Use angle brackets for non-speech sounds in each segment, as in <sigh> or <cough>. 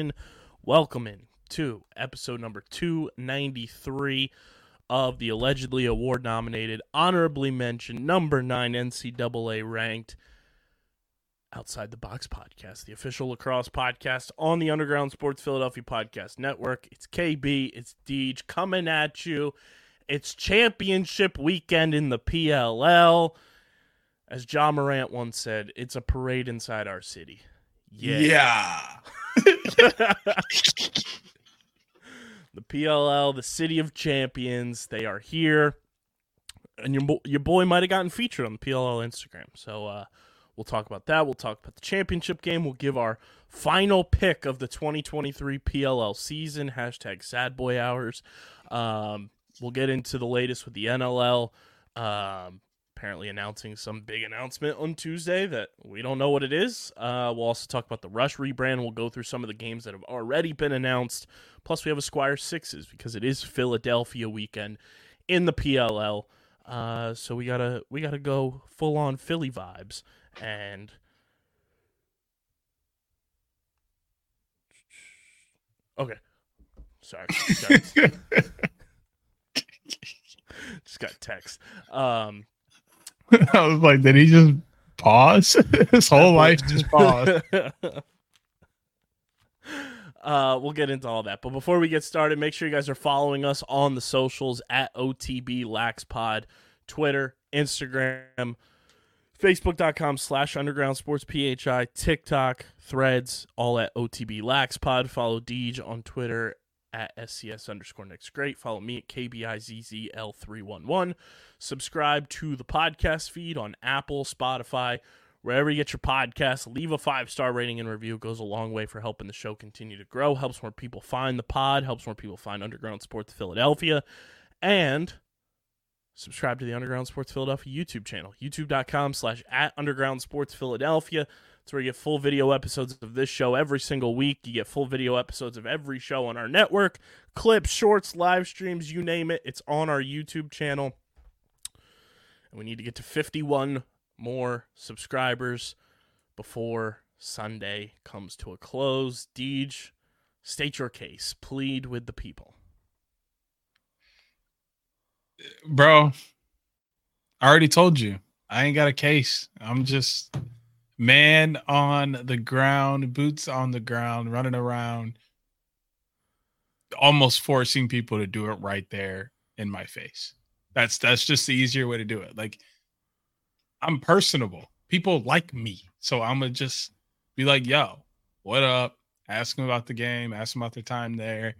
Nation? Welcome in to episode number 293 of the allegedly award nominated, honorably mentioned, number 9 NCAA ranked Outside the Box podcast, the official lacrosse podcast on the Underground Sports Philadelphia Podcast Network. It's KB, it's Deej coming at you. It's championship weekend in the PLL. As John Morant once said, it's a parade inside our city. Yeah. <laughs> the PLL, the city of champions, they are here. And your, your boy might have gotten featured on the PLL Instagram. So uh, we'll talk about that. We'll talk about the championship game. We'll give our final pick of the 2023 PLL season. Hashtag sad boy hours. Um, we'll get into the latest with the NLL. Um, apparently announcing some big announcement on Tuesday that we don't know what it is. Uh, we'll also talk about the Rush rebrand. We'll go through some of the games that have already been announced. Plus, we have a Squire Sixes because it is Philadelphia weekend in the PLL. Uh, so we gotta we gotta go full on Philly vibes and. Okay, sorry. Just got, <laughs> just got text. Um, <laughs> I was like, did he just pause? <laughs> His whole life just paused. <laughs> uh, we'll get into all that. But before we get started, make sure you guys are following us on the socials at OTB LaxPod, Twitter, Instagram, Facebook.com slash Underground Sports PHI, TikTok, Threads, all at OTB LaxPod. Follow Deej on Twitter at SCS underscore next great. Follow me at KBIZZL311. Subscribe to the podcast feed on Apple, Spotify, wherever you get your podcasts. Leave a five star rating and review. It goes a long way for helping the show continue to grow. Helps more people find the pod, helps more people find Underground Sports Philadelphia. And subscribe to the Underground Sports Philadelphia YouTube channel, youtube.com slash at Underground Sports Philadelphia. It's where you get full video episodes of this show every single week. You get full video episodes of every show on our network, clips, shorts, live streams, you name it. It's on our YouTube channel. And we need to get to 51 more subscribers before Sunday comes to a close. Deej, state your case. Plead with the people. Bro, I already told you. I ain't got a case. I'm just man on the ground, boots on the ground, running around, almost forcing people to do it right there in my face. That's that's just the easier way to do it. Like I'm personable. People like me. So I'm gonna just be like, yo, what up? Ask them about the game, ask them about their time there,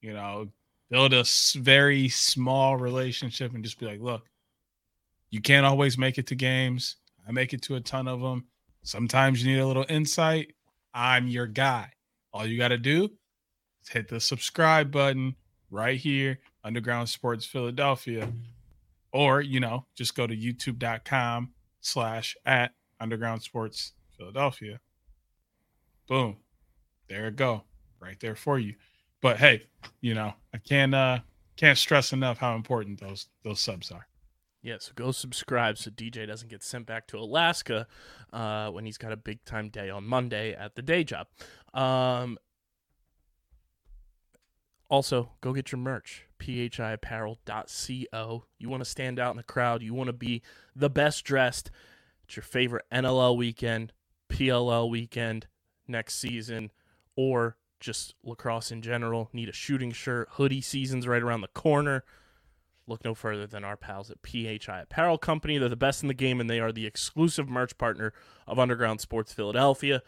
you know, build a very small relationship and just be like, look, you can't always make it to games. I make it to a ton of them. Sometimes you need a little insight. I'm your guy. All you got to do is hit the subscribe button right here, Underground Sports Philadelphia. Or, you know, just go to youtube.com slash at Underground Sports Philadelphia. Boom. There it go. Right there for you. But hey, you know, I can't uh can't stress enough how important those those subs are. Yeah, so go subscribe so DJ doesn't get sent back to Alaska uh, when he's got a big time day on Monday at the day job. Um, also, go get your merch. phiapparel.co. You want to stand out in the crowd. You want to be the best dressed. It's your favorite NLL weekend, PLL weekend next season, or just lacrosse in general. Need a shooting shirt. Hoodie season's right around the corner. Look no further than our pals at PHI Apparel Company. They're the best in the game, and they are the exclusive merch partner of Underground Sports Philadelphia.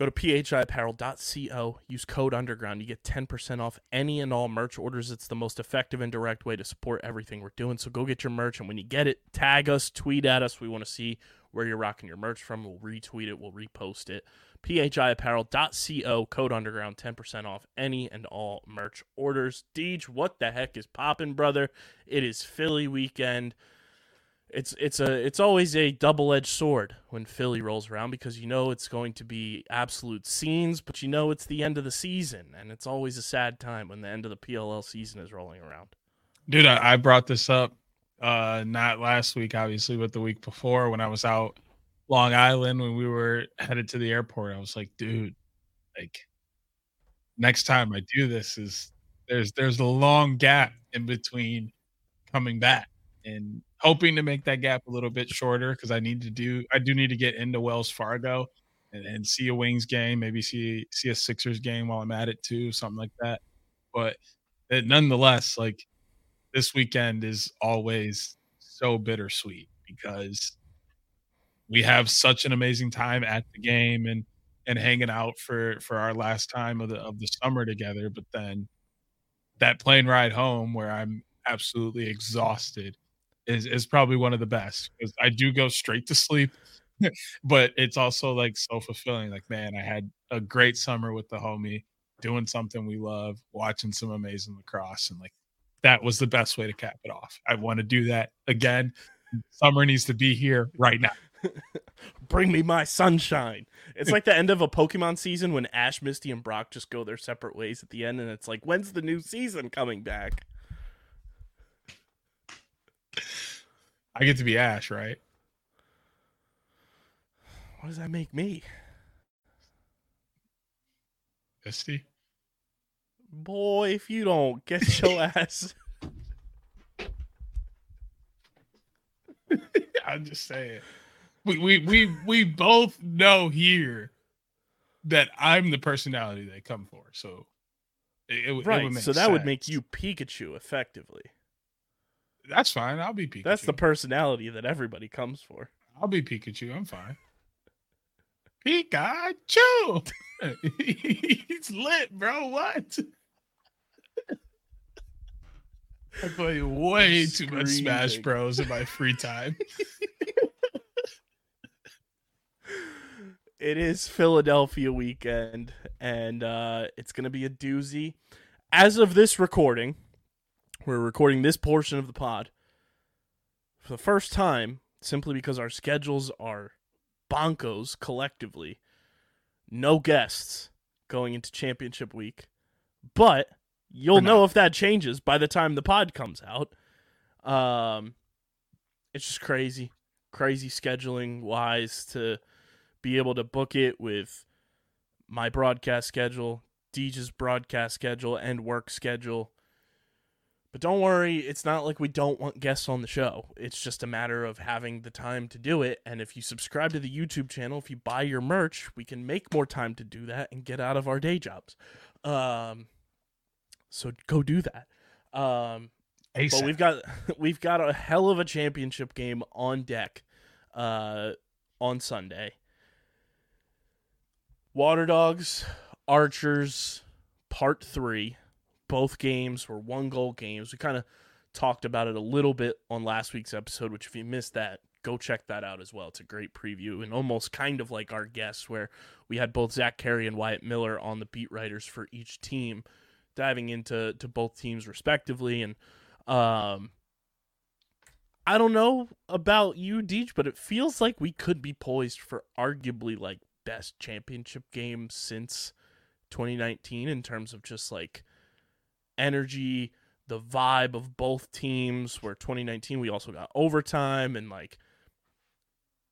Go to phiapparel.co, use code underground. You get 10% off any and all merch orders. It's the most effective and direct way to support everything we're doing. So go get your merch, and when you get it, tag us, tweet at us. We want to see where you're rocking your merch from. We'll retweet it, we'll repost it. phiapparel.co, code underground, 10% off any and all merch orders. Deej, what the heck is popping, brother? It is Philly weekend it's it's a it's always a double edged sword when Philly rolls around because you know it's going to be absolute scenes, but you know it's the end of the season, and it's always a sad time when the end of the PLL season is rolling around. Dude, I, I brought this up uh not last week, obviously, but the week before when I was out Long Island when we were headed to the airport. I was like, dude, like next time I do this is there's there's a long gap in between coming back and hoping to make that gap a little bit shorter because I need to do I do need to get into Wells Fargo and, and see a Wings game, maybe see see a Sixers game while I'm at it too, something like that. But it, nonetheless, like this weekend is always so bittersweet because we have such an amazing time at the game and and hanging out for for our last time of the of the summer together but then that plane ride home where i'm absolutely exhausted is is probably one of the best because I do go straight to sleep, <laughs> but it's also like so fulfilling. Like, man, I had a great summer with the homie, doing something we love, watching some amazing lacrosse, and like that was the best way to cap it off. I want to do that again. Summer needs to be here right now. Bring me my sunshine. It's like the end of a Pokemon season when Ash, Misty, and Brock just go their separate ways at the end, and it's like, when's the new season coming back? I get to be Ash, right? What does that make me? Misty? Boy, if you don't get <laughs> your ass. I'm just saying. We, we we we both know here that I'm the personality they come for. So it, it, right. it so that would make you Pikachu effectively. That's fine. I'll be Pikachu. That's the personality that everybody comes for. I'll be Pikachu. I'm fine. Pikachu. <laughs> He's lit, bro. What? I play way too much Smash Bros in my free time. <laughs> It is Philadelphia weekend, and uh, it's going to be a doozy. As of this recording, we're recording this portion of the pod for the first time, simply because our schedules are bonkos collectively. No guests going into championship week, but you'll know if that changes by the time the pod comes out. Um, it's just crazy, crazy scheduling wise to be able to book it with my broadcast schedule, Deej's broadcast schedule, and work schedule. But don't worry, it's not like we don't want guests on the show. It's just a matter of having the time to do it. And if you subscribe to the YouTube channel, if you buy your merch, we can make more time to do that and get out of our day jobs. Um, so go do that. Um, but we've got <laughs> we've got a hell of a championship game on deck uh, on Sunday. Water Dogs, Archers, Part Three. Both games were one goal games. We kind of talked about it a little bit on last week's episode, which if you missed that, go check that out as well. It's a great preview and almost kind of like our guests, where we had both Zach Carey and Wyatt Miller on the beat writers for each team, diving into to both teams respectively. And um, I don't know about you, Deej, but it feels like we could be poised for arguably like best championship game since 2019 in terms of just like energy, the vibe of both teams. Where 2019 we also got overtime and like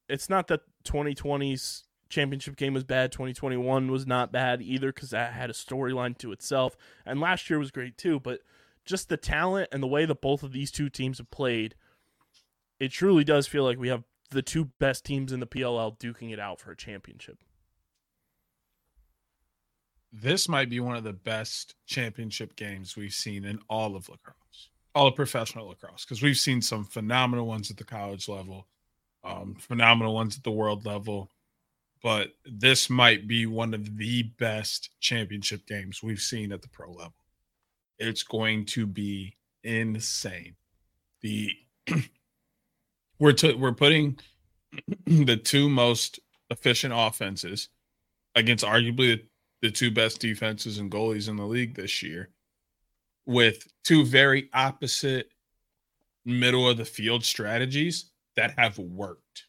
it's not that 2020's championship game was bad. 2021 was not bad either because that had a storyline to itself, and last year was great too. But just the talent and the way that both of these two teams have played, it truly does feel like we have the two best teams in the PLL duking it out for a championship. This might be one of the best championship games we've seen in all of lacrosse, all of professional lacrosse, because we've seen some phenomenal ones at the college level, um, phenomenal ones at the world level. But this might be one of the best championship games we've seen at the pro level. It's going to be insane. The <clears throat> we're t- we're putting <clears throat> the two most efficient offenses against arguably the two best defenses and goalies in the league this year with two very opposite middle of the field strategies that have worked.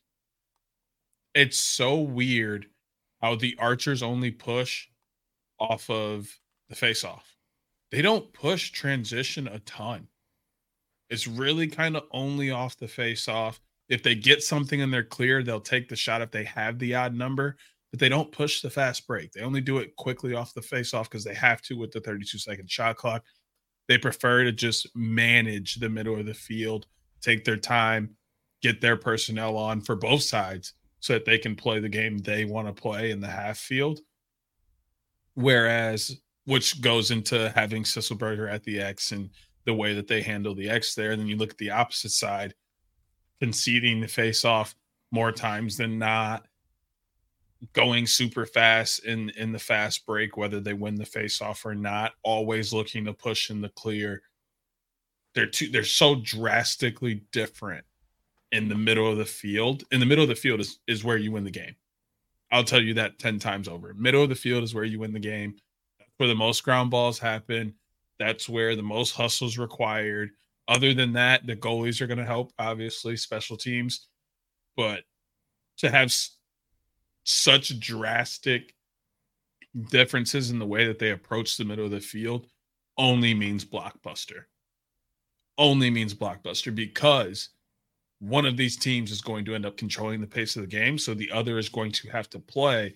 It's so weird how the archers only push off of the face off. They don't push transition a ton. It's really kind of only off the face off. If they get something and they're clear, they'll take the shot if they have the odd number, but they don't push the fast break. They only do it quickly off the face off because they have to with the 32 second shot clock. They prefer to just manage the middle of the field, take their time, get their personnel on for both sides so that they can play the game they want to play in the half field. Whereas, which goes into having Sisselberger at the X and the way that they handle the X there. And then you look at the opposite side, conceding the face off more times than not, going super fast in in the fast break, whether they win the face off or not, always looking to push in the clear. They're too they're so drastically different in the middle of the field. In the middle of the field is, is where you win the game. I'll tell you that 10 times over. Middle of the field is where you win the game. Where the most ground balls happen. That's where the most hustles required. Other than that, the goalies are going to help, obviously, special teams. But to have such drastic differences in the way that they approach the middle of the field only means blockbuster. Only means blockbuster because one of these teams is going to end up controlling the pace of the game. So the other is going to have to play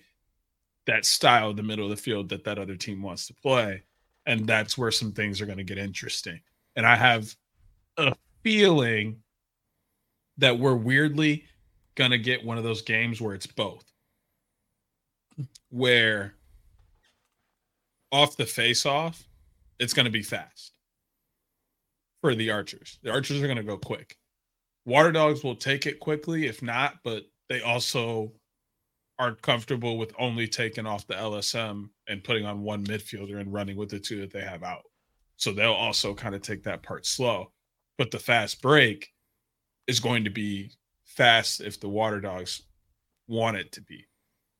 that style of the middle of the field that that other team wants to play. And that's where some things are going to get interesting. And I have a feeling that we're weirdly going to get one of those games where it's both. Where off the face off, it's going to be fast for the Archers. The Archers are going to go quick. Water Dogs will take it quickly, if not, but they also are comfortable with only taking off the LSM and putting on one midfielder and running with the two that they have out. So they'll also kind of take that part slow. But the fast break is going to be fast if the Water Dogs want it to be.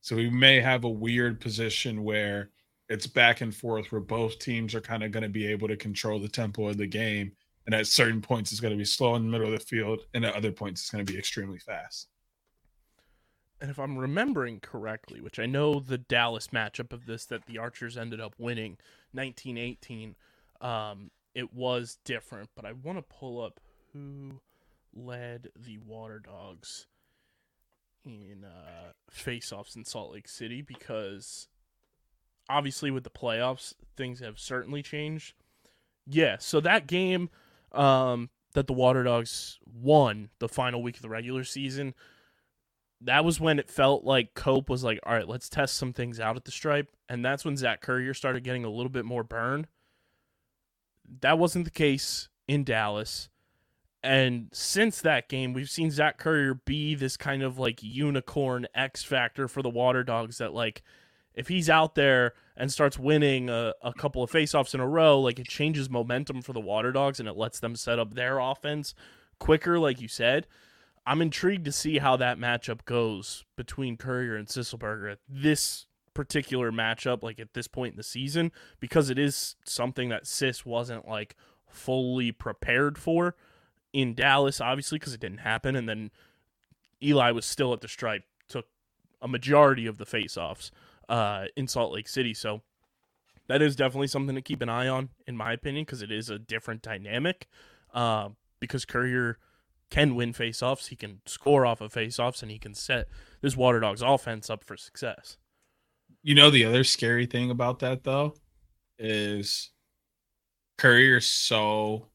So we may have a weird position where it's back and forth where both teams are kind of going to be able to control the tempo of the game. And at certain points, it's going to be slow in the middle of the field. And at other points, it's going to be extremely fast. And if I'm remembering correctly, which I know the Dallas matchup of this that the Archers ended up winning 1918, um, it was different. But I want to pull up who led the Water Dogs in uh, face-offs in Salt Lake City because obviously with the playoffs things have certainly changed. Yeah, so that game um, that the Water Dogs won the final week of the regular season, that was when it felt like Cope was like, all right, let's test some things out at the stripe. And that's when Zach Currier started getting a little bit more burn. That wasn't the case in Dallas. And since that game, we've seen Zach Currier be this kind of like unicorn X factor for the Water Dogs that, like, if he's out there and starts winning a, a couple of faceoffs in a row, like it changes momentum for the Water Dogs and it lets them set up their offense quicker, like you said. I'm intrigued to see how that matchup goes between Currier and Sisselberger at this particular matchup, like at this point in the season, because it is something that Sis wasn't like fully prepared for in Dallas, obviously, because it didn't happen. And then Eli was still at the stripe, took a majority of the faceoffs uh, in Salt Lake City. So that is definitely something to keep an eye on, in my opinion, because it is a different dynamic. Uh, because Currier can win faceoffs, he can score off of faceoffs, and he can set this Water Dogs offense up for success. You know, the other scary thing about that, though, is Currier's so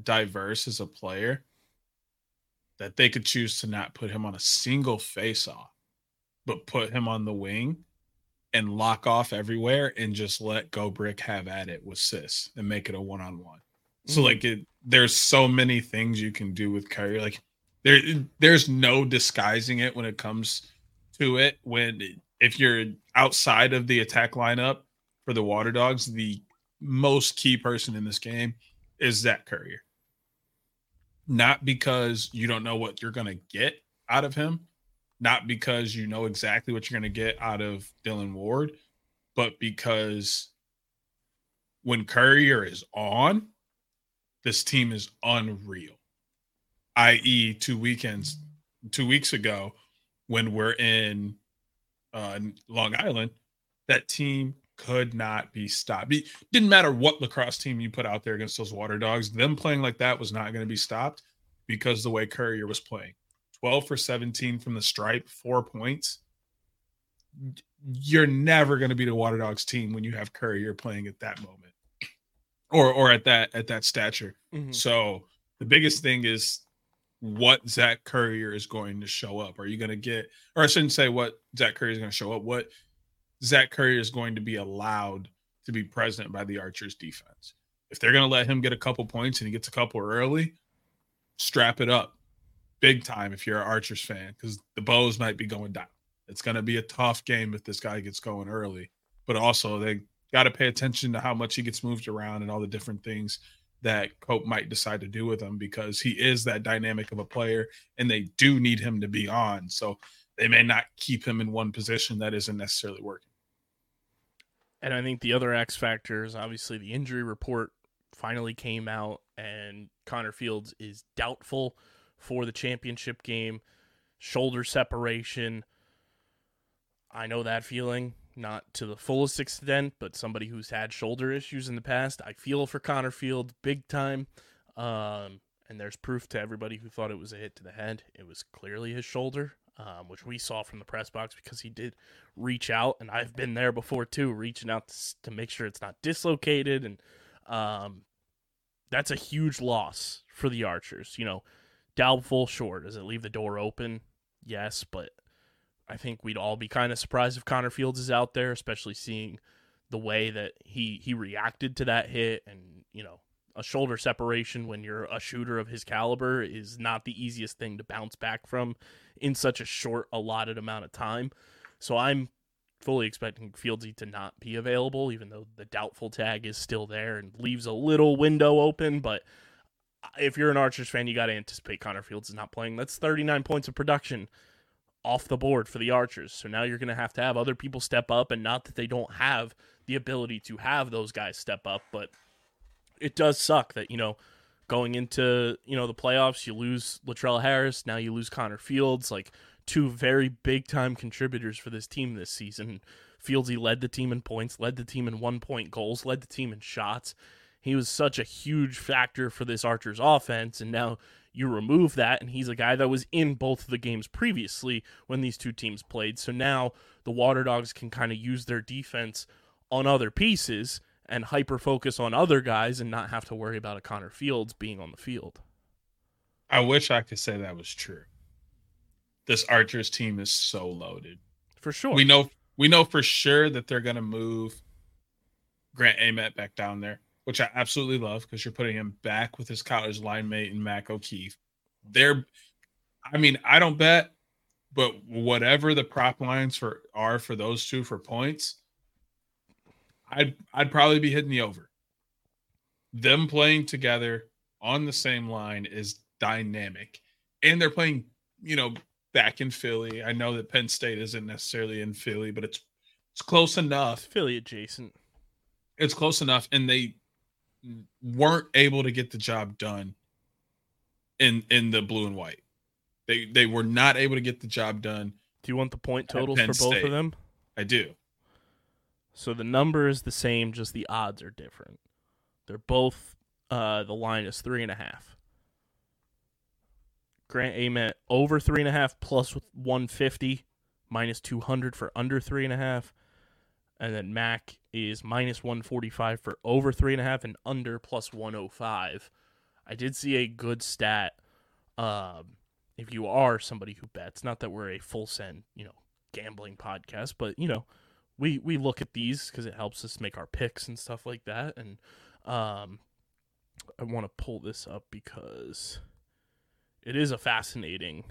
diverse as a player that they could choose to not put him on a single face off, but put him on the wing and lock off everywhere and just let Gobrecht have at it with Sis and make it a one on one. So Mhm. like it there's so many things you can do with Curry. Like there there's no disguising it when it comes to it when if you're outside of the attack lineup for the Water Dogs, the most key person in this game is Zach Currier. Not because you don't know what you're gonna get out of him, not because you know exactly what you're gonna get out of Dylan Ward, but because when Currier is on, this team is unreal. I.e., two weekends, two weeks ago, when we're in uh, Long Island, that team could not be stopped. It didn't matter what lacrosse team you put out there against those Water Dogs, them playing like that was not going to be stopped because the way Currier was playing. 12 for 17 from the stripe, four points. You're never going to beat a Water Dogs team when you have Currier playing at that moment or or at that at that stature. Mhm. So the biggest thing is what Zach Currier is going to show up. Are you going to get, or I shouldn't say what Zach Currier is going to show up, what Zach Curry is going to be allowed to be present by the Archers defense. If they're going to let him get a couple points and he gets a couple early, strap it up big time if you're an Archers fan because the bows might be going down. It's going to be a tough game if this guy gets going early, but also they got to pay attention to how much he gets moved around and all the different things that Cope might decide to do with him because he is that dynamic of a player and they do need him to be on. So they may not keep him in one position that isn't necessarily working. And I think the other X factor is obviously the injury report finally came out, and Connor Fields is doubtful for the championship game. Shoulder separation. I know that feeling, not to the fullest extent, but somebody who's had shoulder issues in the past, I feel for Connor Fields big time. Um, and there's proof to everybody who thought it was a hit to the head. It was clearly his shoulder, um, which we saw from the press box because he did reach out, and I've been there before too, reaching out to, to make sure it's not dislocated, and um, that's a huge loss for the Archers. You know, doubtful, sure. Does it leave the door open? Yes, but I think we'd all be kind of surprised if Connor Fields is out there, especially seeing the way that he he reacted to that hit, and you know. A shoulder separation when you're a shooter of his caliber is not the easiest thing to bounce back from in such a short allotted amount of time. So I'm fully expecting Fieldsy to not be available, even though the doubtful tag is still there and leaves a little window open. But if you're an Archers fan, you got to anticipate Connor Fields is not playing. That's 39 points of production off the board for the Archers. So now you're going to have to have other people step up, and not that they don't have the ability to have those guys step up, but it does suck that you know going into you know the playoffs you lose Latrell Harris now you lose Connor Fields like two very big time contributors for this team this season. Fieldsy led the team in points led the team in one point goals led the team in shots. He was such a huge factor for this Archers offense and now you remove that and he's a guy that was in both of the games previously when these two teams played. So now the Water Dogs can kind of use their defense on other pieces and hyper focus on other guys and not have to worry about a Connor Fields being on the field. I wish I could say that was true. This Archers team is so loaded. For sure. We know we know for sure that they're going to move Grant Ament back down there, which I absolutely love because you're putting him back with his college line mate and Mac O'Keefe. They're, I mean, I don't bet, but whatever the prop lines for are for those two for points, I'd I'd probably be hitting the over. Them playing together on the same line is dynamic, and they're playing, you know, back in Philly. I know that Penn State isn't necessarily in Philly, but it's it's close enough. Philly adjacent. It's close enough, and they weren't able to get the job done in in the blue and white. They they were not able to get the job done. Do you want the point totals for both State. of them? I do. So the number is the same, just the odds are different. They're both uh the line is three and a half. Grant Ament over three and a half plus one fifty, minus two hundred for under three and a half. and then Mac is minus 145 for over three and a half and under plus 105. I did see a good stat. Um, if you are somebody who bets, not that we're a full send, you know, gambling podcast, but you know, we we look at these because it helps us make our picks and stuff like that. And um, I want to pull this up because it is a fascinating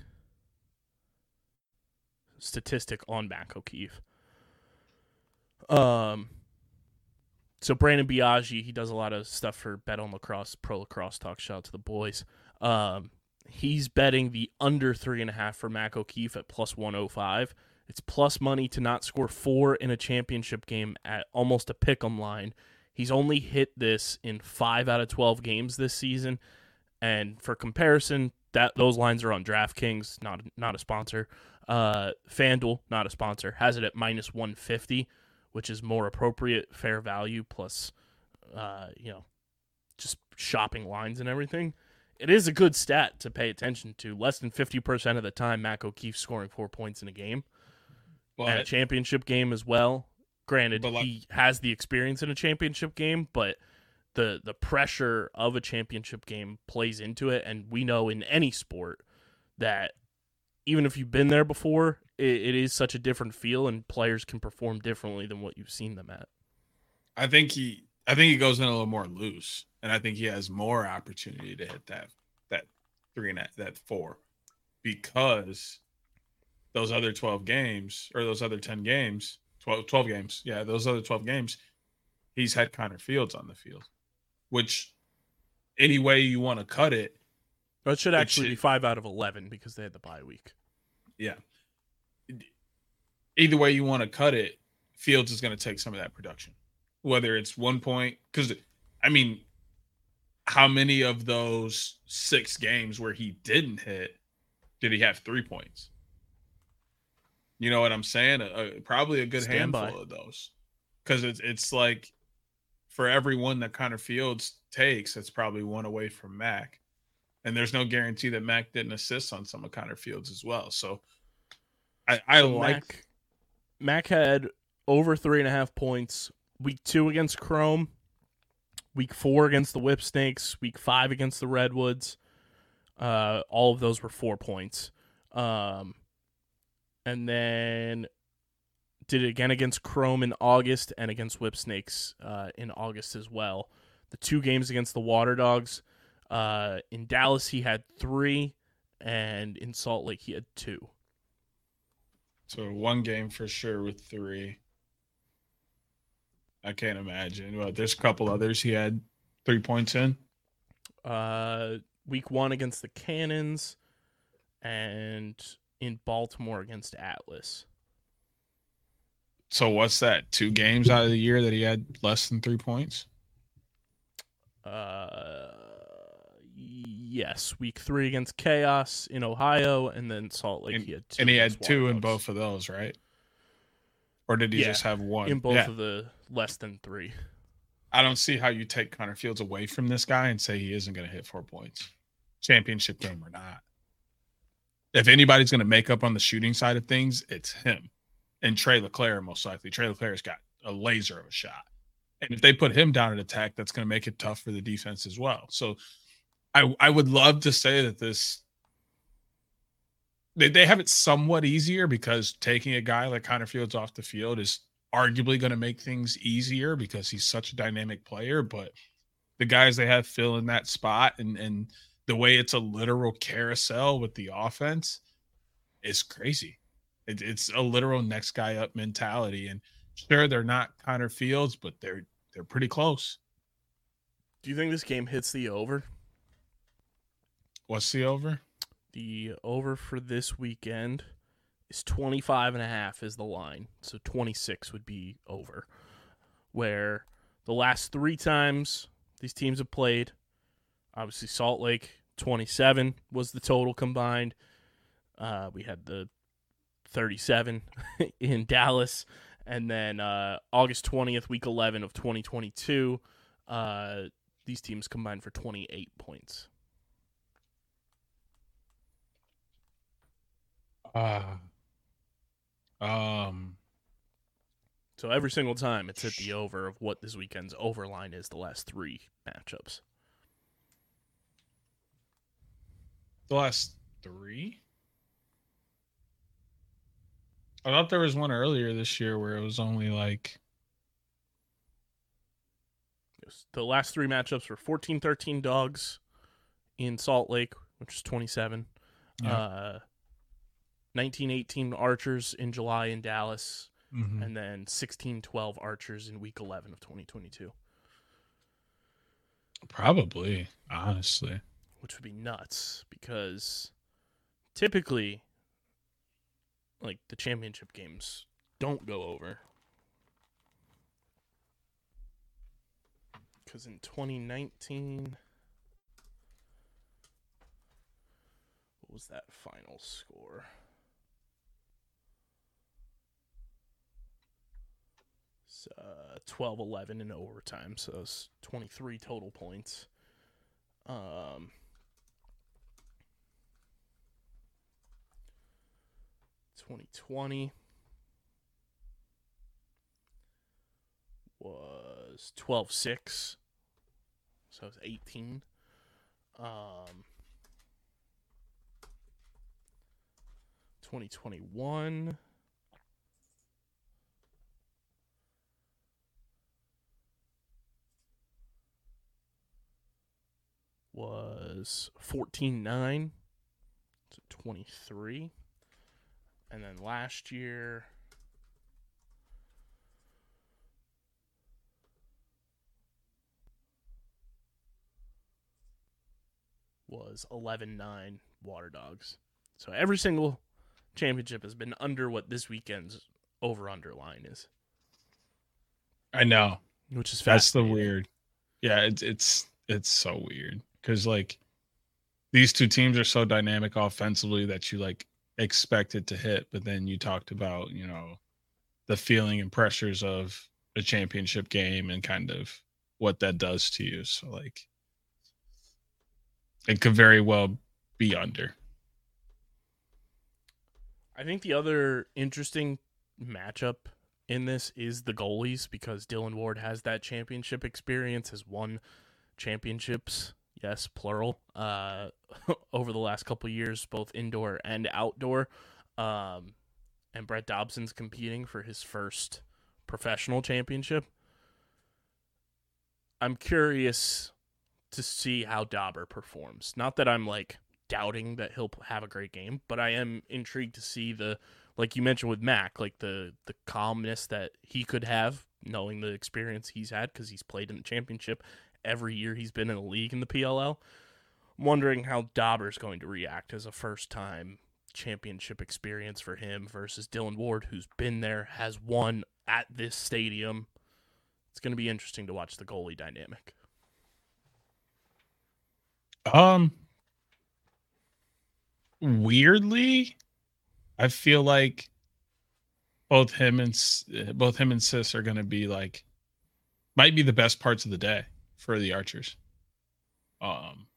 statistic on Mac O'Keefe. Um, so Brandon Biaggi, he does a lot of stuff for Bet on Lacrosse, Pro Lacrosse Talk. Shout out to the boys. Um, he's betting the under three and a half for Mac O'Keefe at plus one hundred five. It's plus money to not score four in a championship game at almost a pick 'em line. He's only hit this in five out of twelve games this season. And for comparison, that those lines are on DraftKings, not not a sponsor. Uh, FanDuel, not a sponsor, has it at minus one fifty, which is more appropriate, fair value plus, uh, you know, just shopping lines and everything. It is a good stat to pay attention to. Less than fifty percent of the time, Mac O'Keefe scoring four points in a game and a championship game as well. Granted, like- he has the experience in a championship game, but the the pressure of a championship game plays into it, and we know in any sport that even if you've been there before, it, it is such a different feel, and players can perform differently than what you've seen them at. I think he I think he goes in a little more loose, and I think he has more opportunity to hit that that three and that, that four because those other 12 games or those other 10 games 12, 12 games yeah those other 12 games he's had connor fields on the field which any way you want to cut it But it should It actually be five out of eleven because they had the bye week. yeah. Either way you want to cut it fields is going to take some of that production. Whether it's one point because i mean how many of those six games where he didn't hit did he have three points you know what i'm saying a, a- probably a good Stand handful by. of those because it's, it's like for every one that connor fields takes it's probably one away from mac and there's no guarantee that mac didn't assist on some of connor fields as well so I, I So like Mac, Mac had over three and a half points week two against Chrome, week four against the Whipsnakes, week five against the Redwoods. Uh, all of those were four points. Um, and then did it again against Chrome in August and against Whipsnakes uh, in August as well. The two games against the Water Dogs. Uh, in Dallas, he had three, and in Salt Lake, he had two. So one game for sure with three. I can't imagine. But there's a couple others he had three points in. uh, week one against the Cannons, and in Baltimore against Atlas. So what's that? Two games out of the year that he had less than three points? Uh, yes, week three against Chaos in Ohio, and then Salt Lake. And- he had two And he had two in both of those, right? Or did he Yeah, just have one? in both Yeah. of the less than three. I don't see how you take Connor Fields away from this guy and say he isn't going to hit four points, championship game or not. If anybody's going to make up on the shooting side of things, it's him and Tre Leclaire, most likely. Tre Leclaire's got a laser of a shot. And if they put him down at attack, that's going to make it tough for the defense as well. So I, I would love to say that this, they, they have it somewhat easier because taking a guy like Connor Fields off the field is arguably going to make things easier because he's such a dynamic player. But the guys they have fill in that spot and and the way it's a literal carousel with the offense is crazy. It, it's a literal next guy up mentality. And sure, they're not Connor Fields, but they're they're pretty close. Do you think this game hits the over? What's the over? The over for this weekend is 25 and a half is the line. So 26 would be over. Where the last 3 times these teams have played, obviously Salt Lake 27 was the total combined. Uh, we had the 37 <laughs> in Dallas and then uh, August 20th week 11 of 2022 uh, these teams combined for 28 points. Uh, um, So every single time it's hit the over of what this weekend's over line is the last three matchups. The last three? I thought there was one earlier this year where it was only like. The last three matchups were 14 13 dogs in Salt Lake, which is 27. Yeah. Uh, 1918 Archers in July in Dallas, Mhm. and then 16 12 Archers in week 11 of 2022, probably, honestly. Which would be nuts because typically, like, the championship games don't go over. Because in 2019, what was that final score? It's, uh, 12 11 in overtime, so it's 23 total points. Um, Twenty twenty was twelve six, so it's eighteen. Um, twenty twenty one. was 14-9 so 23 and then last year was 11-9 water dogs so every single championship has been under what this weekend's over under line is I know. which is That's the weird. Yeah, it's it's it's so weird because like these two teams are so dynamic offensively that you like expect it to hit, but then you talked about you know the feeling and pressures of a championship game and kind of what that does to you. So like it could very well be under. I think the other interesting matchup in this is the goalies because Dylan Ward has that championship experience, has won championships, yes, plural, uh, <laughs> over the last couple years, both indoor and outdoor. Um, and Brett Dobson's competing for his first professional championship. I'm curious to see how Dauber performs. Not that I'm like doubting that he'll have a great game, but I am intrigued to see the like you mentioned with Mac, like the the calmness that he could have knowing the experience he's had because he's played in the championship every year he's been in the league in the PLL. I'm wondering how Dauber's going to react as a first time championship experience for him versus Dylan Ward, who's been there, has won at this stadium. It's going to be interesting to watch the goalie dynamic. Um weirdly, I feel like both him and both him and Sis are going to be like might be the best parts of the day for the Archers. Um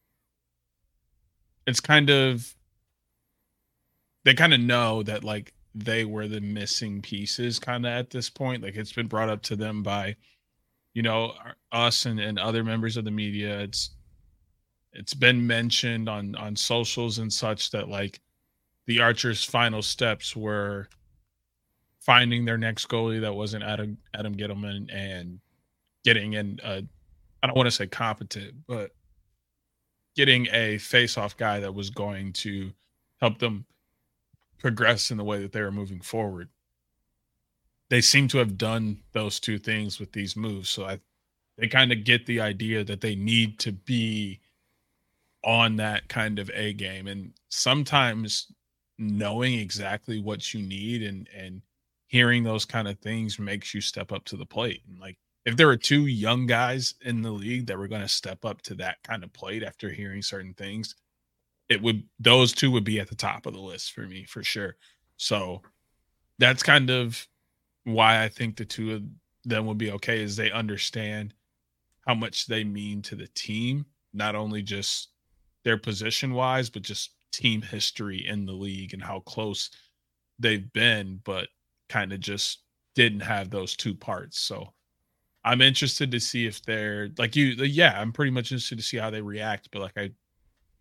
it's kind of they kind of know that like they were the missing pieces kind of at this point like it's been brought up to them by you know us and, and other members of the media it's it's been mentioned on on socials and such that like the archers final steps were finding their next goalie that wasn't adam adam Ghitelman and getting in a i don't want to say competent but getting a face-off guy that was going to help them progress in the way that they were moving forward. They seem to have done those two things with these moves so i they kind of get the idea that they need to be on that kind of a game and sometimes knowing exactly what you need and and hearing those kind of things makes you step up to the plate and like if there were two young guys in the league that were going to step up to that kind of plate after hearing certain things it would those two would be at the top of the list for me for sure so that's kind of why i think the two of them would be okay is they understand how much they mean to the team not only just their position wise, but just team history in the league and how close they've been, but kind of just didn't have those two parts. So I'm interested to see if they're like you. Yeah, I'm pretty much interested to see how they react. But like I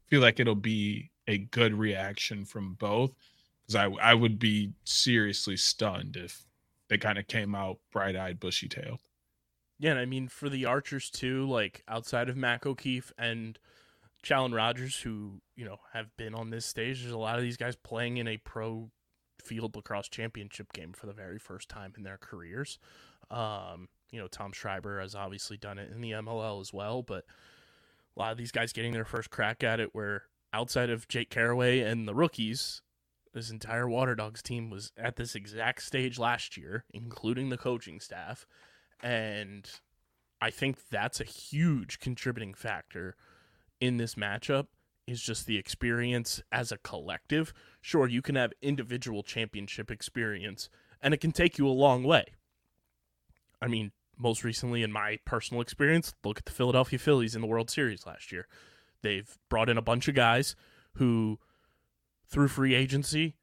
feel like it'll be a good reaction from both because I I would be seriously stunned if they kind of came out bright eyed, bushy tailed. Yeah, and I mean for the Archers too, like outside of Mac O'Keefe and Challen Rogers, who you know have been on this stage, there's a lot of these guys playing in a pro field lacrosse championship game for the very first time in their careers. Um, you know, Tom Schreiber has obviously done it in the MLL as well, but a lot of these guys getting their first crack at it where outside of Jake Carraway and the rookies, this entire Water Dogs team was at this exact stage last year, including the coaching staff. And I think that's a huge contributing factor in this matchup is just the experience as a collective. Sure, you can have individual championship experience and it can take you a long way. I mean, most recently in my personal experience, look at the Philadelphia Phillies in the World Series last year. They've brought in a bunch of guys who through free agency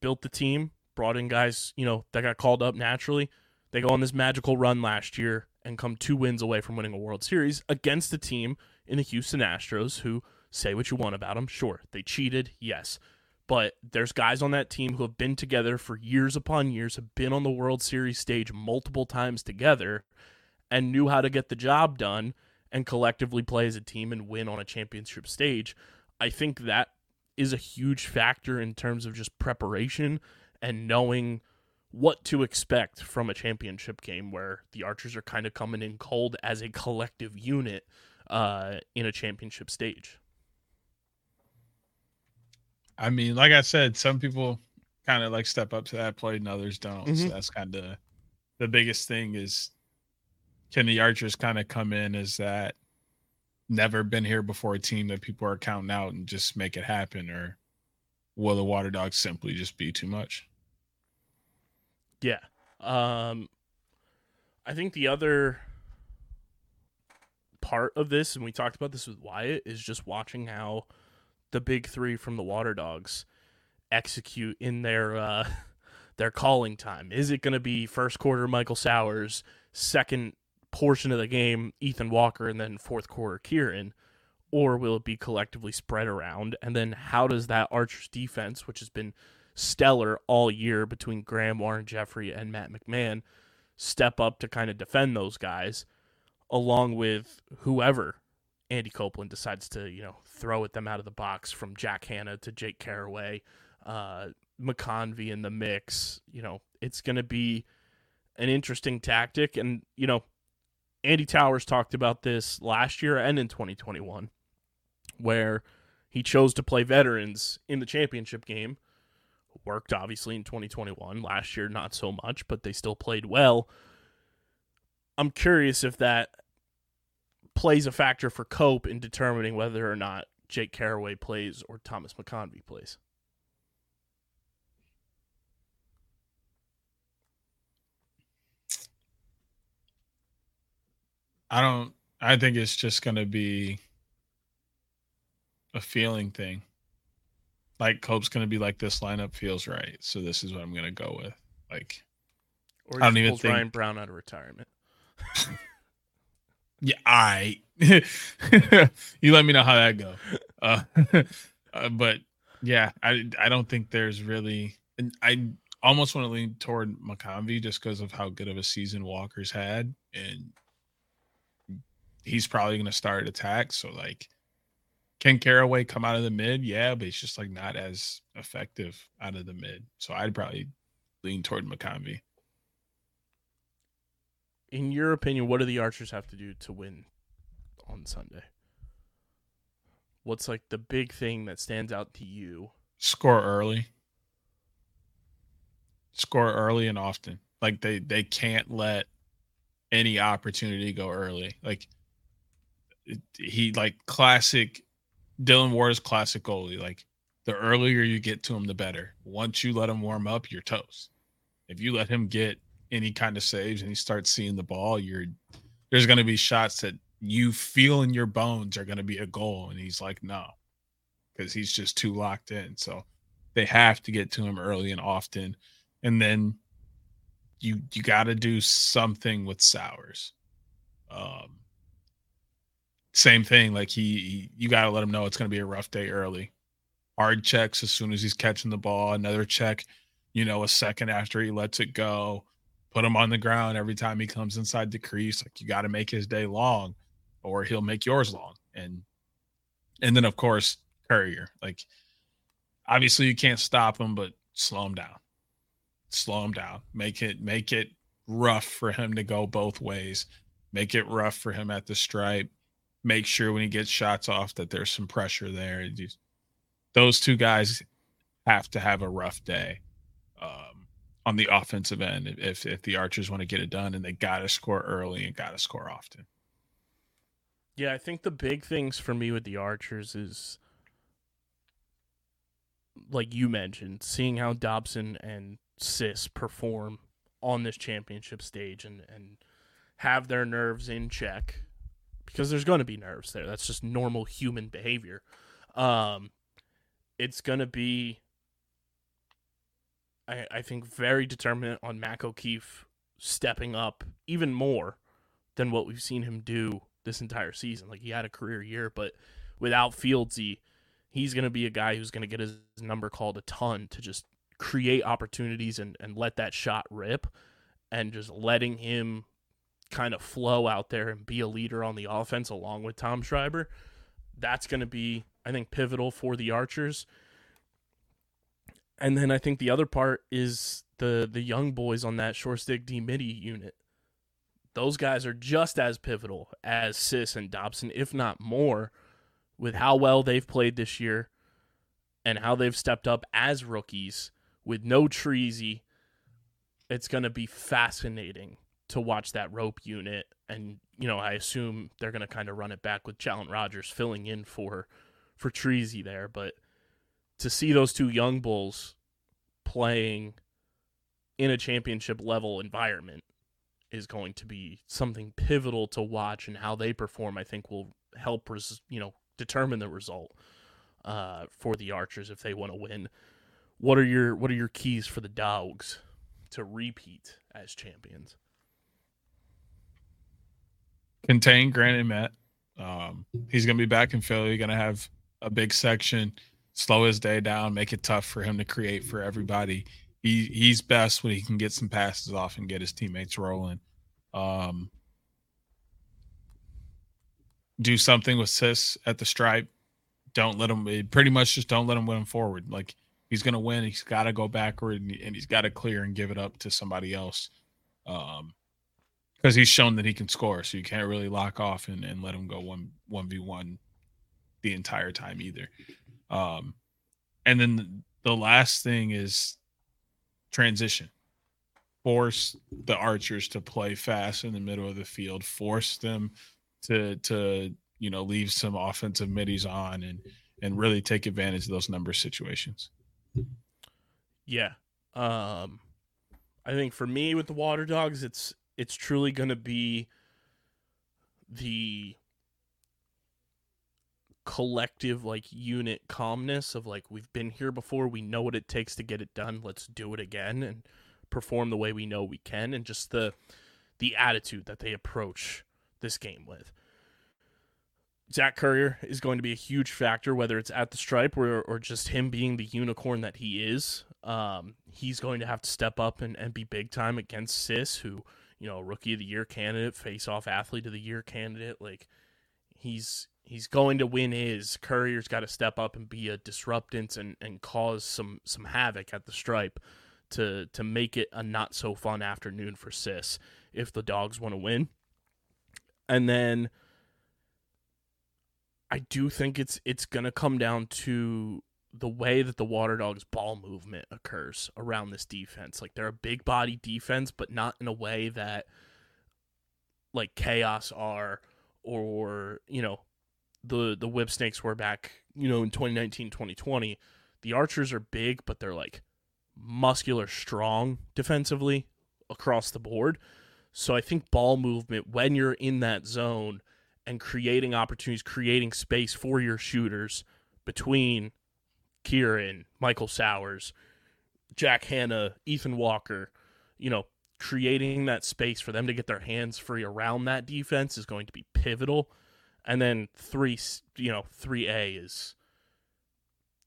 built the team, brought in guys, you know, that got called up naturally. They go on this magical run last year and come two wins away from winning a World Series against a team in the Houston Astros who say what you want about them. Sure, they cheated, yes. But there's guys on that team who have been together for years upon years, have been on the World Series stage multiple times together, and knew how to get the job done and collectively play as a team and win on a championship stage. I think that is a huge factor in terms of just preparation and knowing what to expect from a championship game where the Archers are kind of coming in cold as a collective unit uh, in a championship stage. I mean, like I said, some people kind of like step up to that plate and others don't. Mhm. So that's kind of the biggest thing is can the Archers kind of come in as that never been here before a team that people are counting out and just make it happen or will the Water Dogs simply just be too much? Yeah. Um I think the other part of this, and we talked about this with Wyatt, is just watching how the big three from the Water Dogs execute in their uh <laughs> their calling time. Is it gonna be first quarter Michael Sowers, second portion of the game Ethan Walker, and then fourth quarter Kieran? Or will it be collectively spread around? And then how does that Archers defense, which has been stellar all year between Graeme Warren Jeffrey and Matt McMahon step up to kind of defend those guys along with whoever Andy Copeland decides to, you know, throw at them out of the box from Jack Hannah to Jake Carraway, uh, McConvey in the mix. You know, it's going to be an interesting tactic. And, you know, Andy Towers talked about this last year and in 2021, where he chose to play veterans in the championship game worked obviously in 2021. Last year, not so much, but they still played well. I'm curious if that plays a factor for Cope in determining whether or not Jake Carraway plays or Thomas McConvey plays. I don't I think it's just going to be a feeling thing. Like Cope's going to be like this lineup feels right, so this is what I'm going to go with. Like Or I don't even think- Ryan Brown out of retirement. <laughs> Yeah, I. <laughs> you let me know how that go. Uh, <laughs> uh, but yeah, I I don't think there's really. And I almost want to lean toward McConvey just because of how good of a season Walker's had, and he's probably going to start attack. So like, can Carraway come out of the mid? Yeah, but he's just like not as effective out of the mid. So I'd probably lean toward McConvey. In your opinion, what do the Archers have to do to win on Sunday? What's like the big thing that stands out to you? score early. Score early and often. Like they they can't let any opportunity go early. Like he like classic Dillon Ward's classic goalie. Like the earlier you get to him the better. Once you let him warm up you're toast. If you let him get any kind of saves and he starts seeing the ball you're there's going to be shots that you feel in your bones are going to be a goal and he's like no because he's just too locked in. So they have to get to him early and often. And then you you got to do something with Sowers. Um, same thing. Like he, he you got to let him know it's going to be a rough day early. Hard checks as soon as he's catching the ball. Another check, you know, a second after he lets it go. Put him on the ground every time he comes inside the crease. Like you got to make his day long, or he'll make yours long. And and then of course Currier. Like obviously you can't stop him, but slow him down. Slow him down. Make it make it rough for him to go both ways. Make it rough for him at the stripe. Make sure when he gets shots off that there's some pressure there. Those two guys have to have a rough day um, on the offensive end if if the Archers want to get it done, and they got to score early and got to score often. Yeah, I think the big things for me with the Archers is like you mentioned, seeing how Dobson and Sis perform on this championship stage and and have their nerves in check because there's going to be nerves there. That's just normal human behavior. Um, it's going to be, I, I think, very determinant on Mac O'Keefe stepping up even more than what we've seen him do this entire season. Like he had a career year, but without Fieldsy, he's going to be a guy who's going to get his number called a ton to just create opportunities and, and let that shot rip and just letting him kind of flow out there and be a leader on the offense along with Tom Schreiber. That's going to be, I think, pivotal for the Archers. And then I think the other part is the the young boys on that short stick D midi unit. Those guys are just as pivotal as Sis and Dobson, if not more, with how well they've played this year and how they've stepped up as rookies with no Treasy. It's going to be fascinating to watch that rope unit. And, you know, I assume they're going to kind of run it back with Chalent Rogers filling in for for Treasy there. But to see those two young bulls playing in a championship level environment is going to be something pivotal to watch and how they perform I think will help res- you know determine the result uh, for the Archers if they want to win. What are your what are your keys for the Dogs to repeat as champions? Contain Grant and Matt. Um, he's gonna be back in Philly. Gonna have a big section, slow his day down, make it tough for him to create for everybody. He he's best when he can get some passes off and get his teammates rolling. Um, do something with Sis at the stripe. Don't let him. Pretty much just don't let him win forward. Like he's gonna win, he's got to go backward and, and he's got to clear and give it up to somebody else. Um, because he's shown that he can score, so you can't really lock off and, and let him go one one v one the entire time either. Um, and then the last thing is transition. Force the archers to play fast in the middle of the field. Force them to to you know leave some offensive middies on and and really take advantage of those number situations. Yeah. Um I think for me with the Water Dogs it's it's truly going to be the collective like unit calmness of like we've been here before we know what it takes to get it done let's do it again and perform the way we know we can and just the the attitude that they approach this game with Zach Currier is going to be a huge factor, whether it's at the stripe or, or just him being the unicorn that he is. Um, he's going to have to step up and, and be big time against Sis, who you know, rookie of the year candidate, face off athlete of the year candidate. Like he's he's going to win his. Currier's got to step up and be a disruptance and, and cause some some havoc at the stripe to to make it a not so fun afternoon for Sis if the dogs want to win. And then I do think it's it's gonna come down to the way that the Water Dogs ball movement occurs around this defense. Like they're a big body defense, but not in a way that like chaos are or, you know, the the Whipsnakes were back, you know, in 2019, 2020. The archers are big, but they're like muscular strong defensively across the board. So I think ball movement when you're in that zone and creating opportunities, creating space for your shooters between Kieran, Michael Sowers, Jack Hannah, Ethan Walker, you know, creating that space for them to get their hands free around that defense is going to be pivotal. And then three, you know, three A is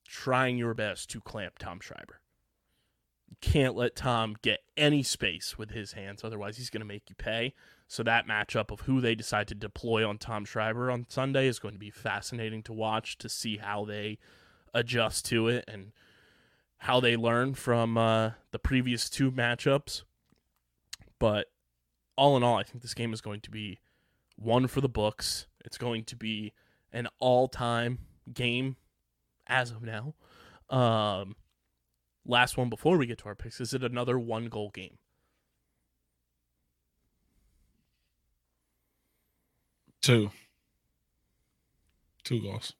trying your best to clamp Tom Schreiber. You can't let Tom get any space with his hands, otherwise he's going to make you pay. So that matchup of who they decide to deploy on Tom Schreiber on Sunday is going to be fascinating to watch to see how they adjust to it and how they learn from uh, the previous two matchups. But all in all, I think this game is going to be one for the books. It's going to be an all-time game as of now. Um, last one before we get to our picks. Is it another one-goal game? Two. Two goals.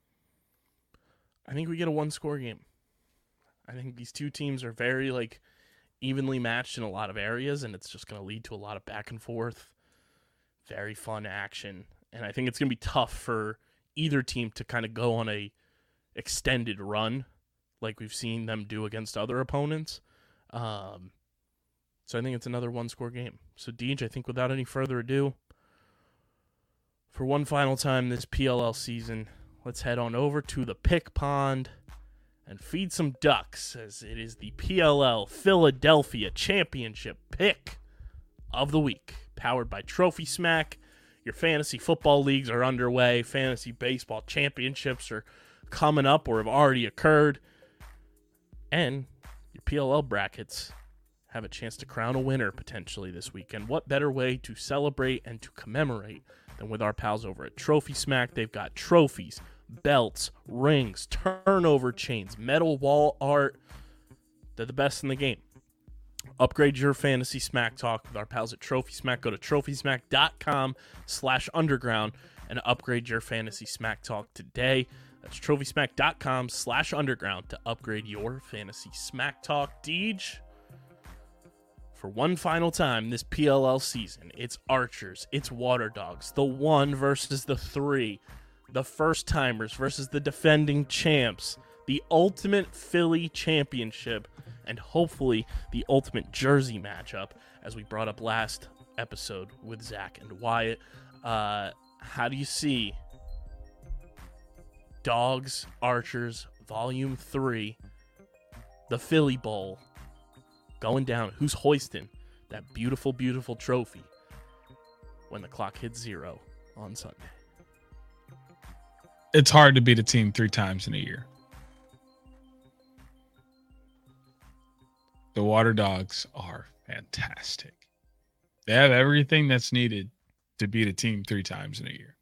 I think we get a one-score game. I think these two teams are very like evenly matched in a lot of areas, and it's just going to lead to a lot of back and forth, very fun action. And I think it's going to be tough for either team to kind of go on a extended run like we've seen them do against other opponents. Um, so I think it's another one score game. So, Deej, I think without any further ado, for one final time this PLL season, let's head on over to the pick pond and feed some ducks as it is the PLL Philadelphia Championship pick of the week, powered by Trophy Smack. Your fantasy football leagues are underway, fantasy baseball championships are coming up or have already occurred, and your PLL brackets have a chance to crown a winner potentially this weekend. What better way to celebrate and to commemorate than with our pals over at Trophy Smack? They've got trophies belts, rings, turnover chains, metal wall art. They're the best in the game. Upgrade your fantasy smack talk with our pals at Trophy Smack. Go to trophysmack.com slash underground and upgrade your fantasy smack talk today. That's trophysmack.com slash underground to upgrade your fantasy smack talk. Deej, for one final time this PLL season, it's Archers, it's Water Dogs, the one versus the three the first timers versus the defending champs, the ultimate Philly championship, and hopefully the ultimate Jersey matchup, as we brought up last episode with Zach and Wyatt. Uh, how do you see Dogs Archers Volume 3, the Philly Bowl, going down? Who's hoisting that beautiful, beautiful trophy when the clock hits zero on Sunday? it's hard to beat a team three times in a year. The Water Dogs are fantastic. They have everything that's needed to beat a team three times in a year.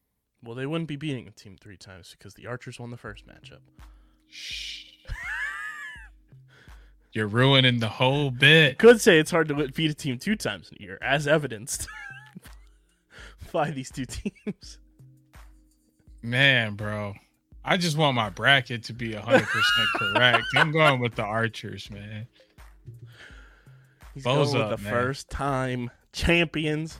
Well, they wouldn't be beating a team three times because the Archers won the first matchup. Shh. You're ruining the whole bit. Could say it's hard to beat a team two times in a year, as evidenced <laughs> by these two teams. Man, bro. I just want my bracket to be 100% correct. I'm going with the Archers, man. He's Bows going with up, the man. first time champions.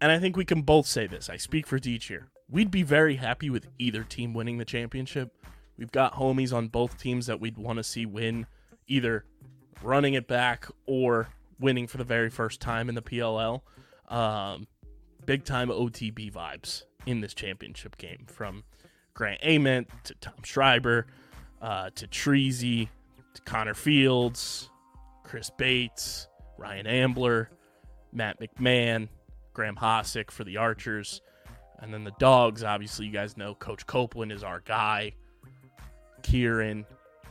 And I think we can both say this. I speak for Deej here. We'd be very happy with either team winning the championship. We've got homies on both teams that we'd want to see win, either running it back or winning for the very first time in the PLL. Um, big time OTB vibes in this championship game from Grant Ament to Tom Schreiber uh, to Treasy to Connor Fields, Chris Bates, Ryan Ambler, Matt McMahon, Graeme Hossack for the Archers. And then the Dogs, obviously, you guys know Coach Copeland is our guy. Kieran,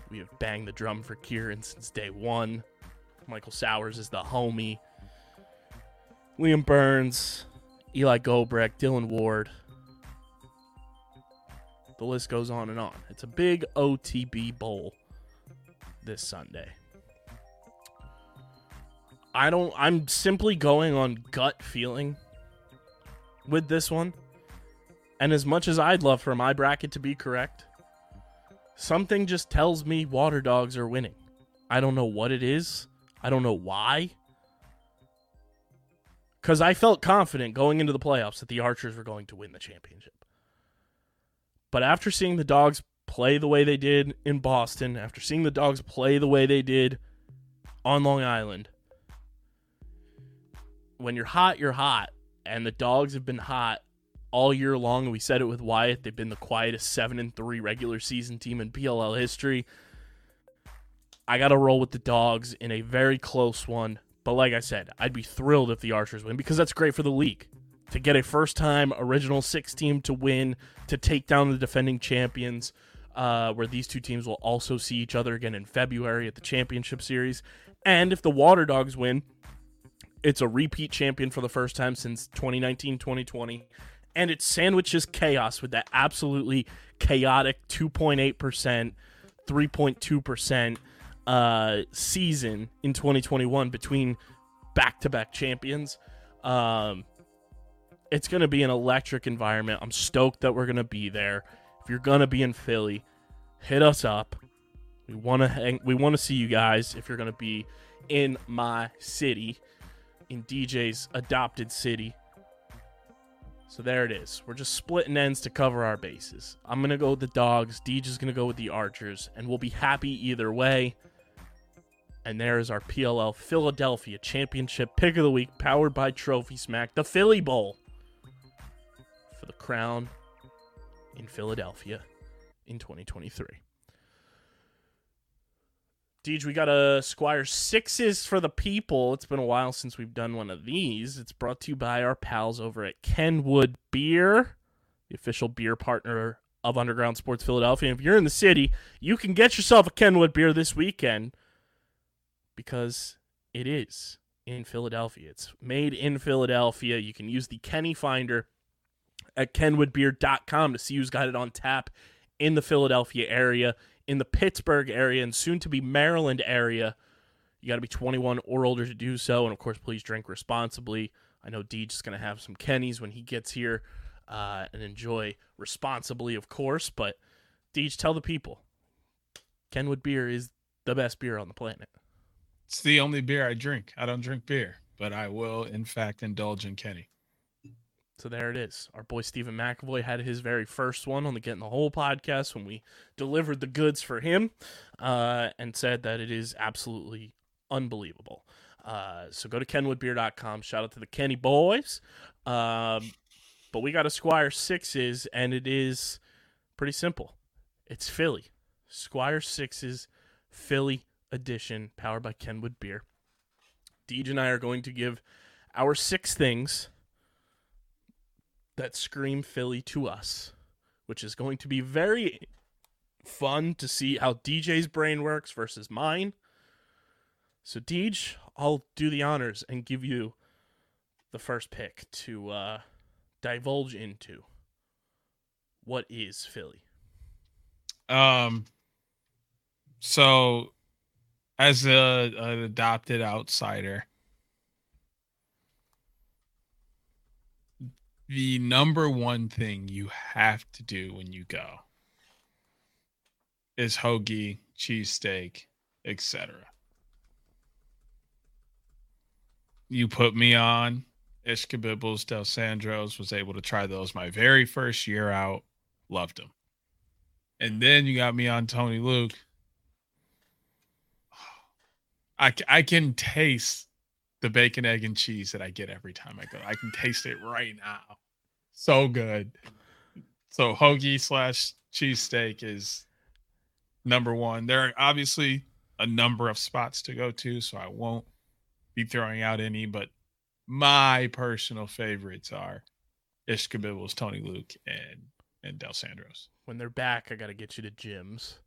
we have banged the drum for Kieran since day one. Michael Sowers is the homie. Liam Byrnes, Eli Gobrecht, Dillon Ward, the list goes on and on. It's a big OTB bowl this Sunday. I don't I'm simply going on gut feeling with this one. And as much as I'd love for my bracket to be correct, something just tells me Water Dogs are winning. I don't know what it is. I don't know why. Cuz I felt confident going into the playoffs that the Archers were going to win the championship. But after seeing the dogs play the way they did in Boston, after seeing the dogs play the way they did on Long Island, when you're hot, you're hot, and the dogs have been hot all year long. We said it with Wyatt; they've been the quietest seven and three regular season team in PLL history. I got to roll with the dogs in a very close one. But like I said, I'd be thrilled if the Archers win because that's great for the league. To get a first time original six team to win, to take down the defending champions, uh, where these two teams will also see each other again in February at the championship series. And if the Water Dogs win, it's a repeat champion for the first time since 2019 2020. And it sandwiches chaos with that absolutely chaotic 2.8%, 3.2% uh, season in 2021 between back to back champions. Um, it's going to be an electric environment. I'm stoked that we're going to be there. If you're going to be in Philly, hit us up. We want to hang. We want to see you guys. If you're going to be in my city, in DJ's adopted city. So there it is. We're just splitting ends to cover our bases. I'm gonna go with the dogs. DJ's gonna go with the Archers, and we'll be happy either way. And there is our PLL Philadelphia Championship Pick of the Week, powered by Trophy Smack, the Philly Bowl for the crown in Philadelphia in 2023. Deej, we got a Squire Sixes for the people. It's been a while since we've done one of these. It's brought to you by our pals over at Kenwood Beer, the official beer partner of Underground Sports Philadelphia. And if you're in the city, you can get yourself a Kenwood beer this weekend because it is in Philadelphia. It's made in Philadelphia. You can use the Kenny Finder at kenwoodbeer.com to see who's got it on tap in the Philadelphia area, in the Pittsburgh area, and soon to be Maryland area. You got to be 21 or older to do so. And of course, please drink responsibly. I know Deej is going to have some Kenny's when he gets here uh, and enjoy responsibly, of course. But Deej, tell the people Kenwood beer is the best beer on the planet. It's the only beer I drink. I don't drink beer, but I will, in fact, indulge in Kenny. So there it is. Our boy Stephen McAvoy had his very first one on the Getting the Whole podcast when we delivered the goods for him uh, and said that it is absolutely unbelievable. Uh, so go to kenwoodbeer.com. Shout out to the Kenny boys. Um, but we got a Squire Sixes, and it is pretty simple. It's Philly. Squire Sixes, Philly edition, powered by Kenwood Beer. Deej and I are going to give our six things that scream Philly to us, which is going to be very fun to see how DJ's brain works versus mine. So, Deej, I'll do the honors and give you the first pick to uh, divulge into. What is Philly? Um, so as a an adopted outsider, the number one thing you have to do when you go is hoagie, cheesesteak, etc. You put me on Ishkabibbles, Dalessandros, was able to try those my very first year out. Loved them. And then you got me on Tony Luke. I, I can taste the bacon, egg, and cheese that I get every time I go. I can taste it right now. So good. So hoagie slash cheesesteak is number one. There are obviously a number of spots to go to, so I won't be throwing out any, but my personal favorites are Ishkabibbles, Tony Luke, and and Dalessandros. When they're back, I got to get you to Jim's.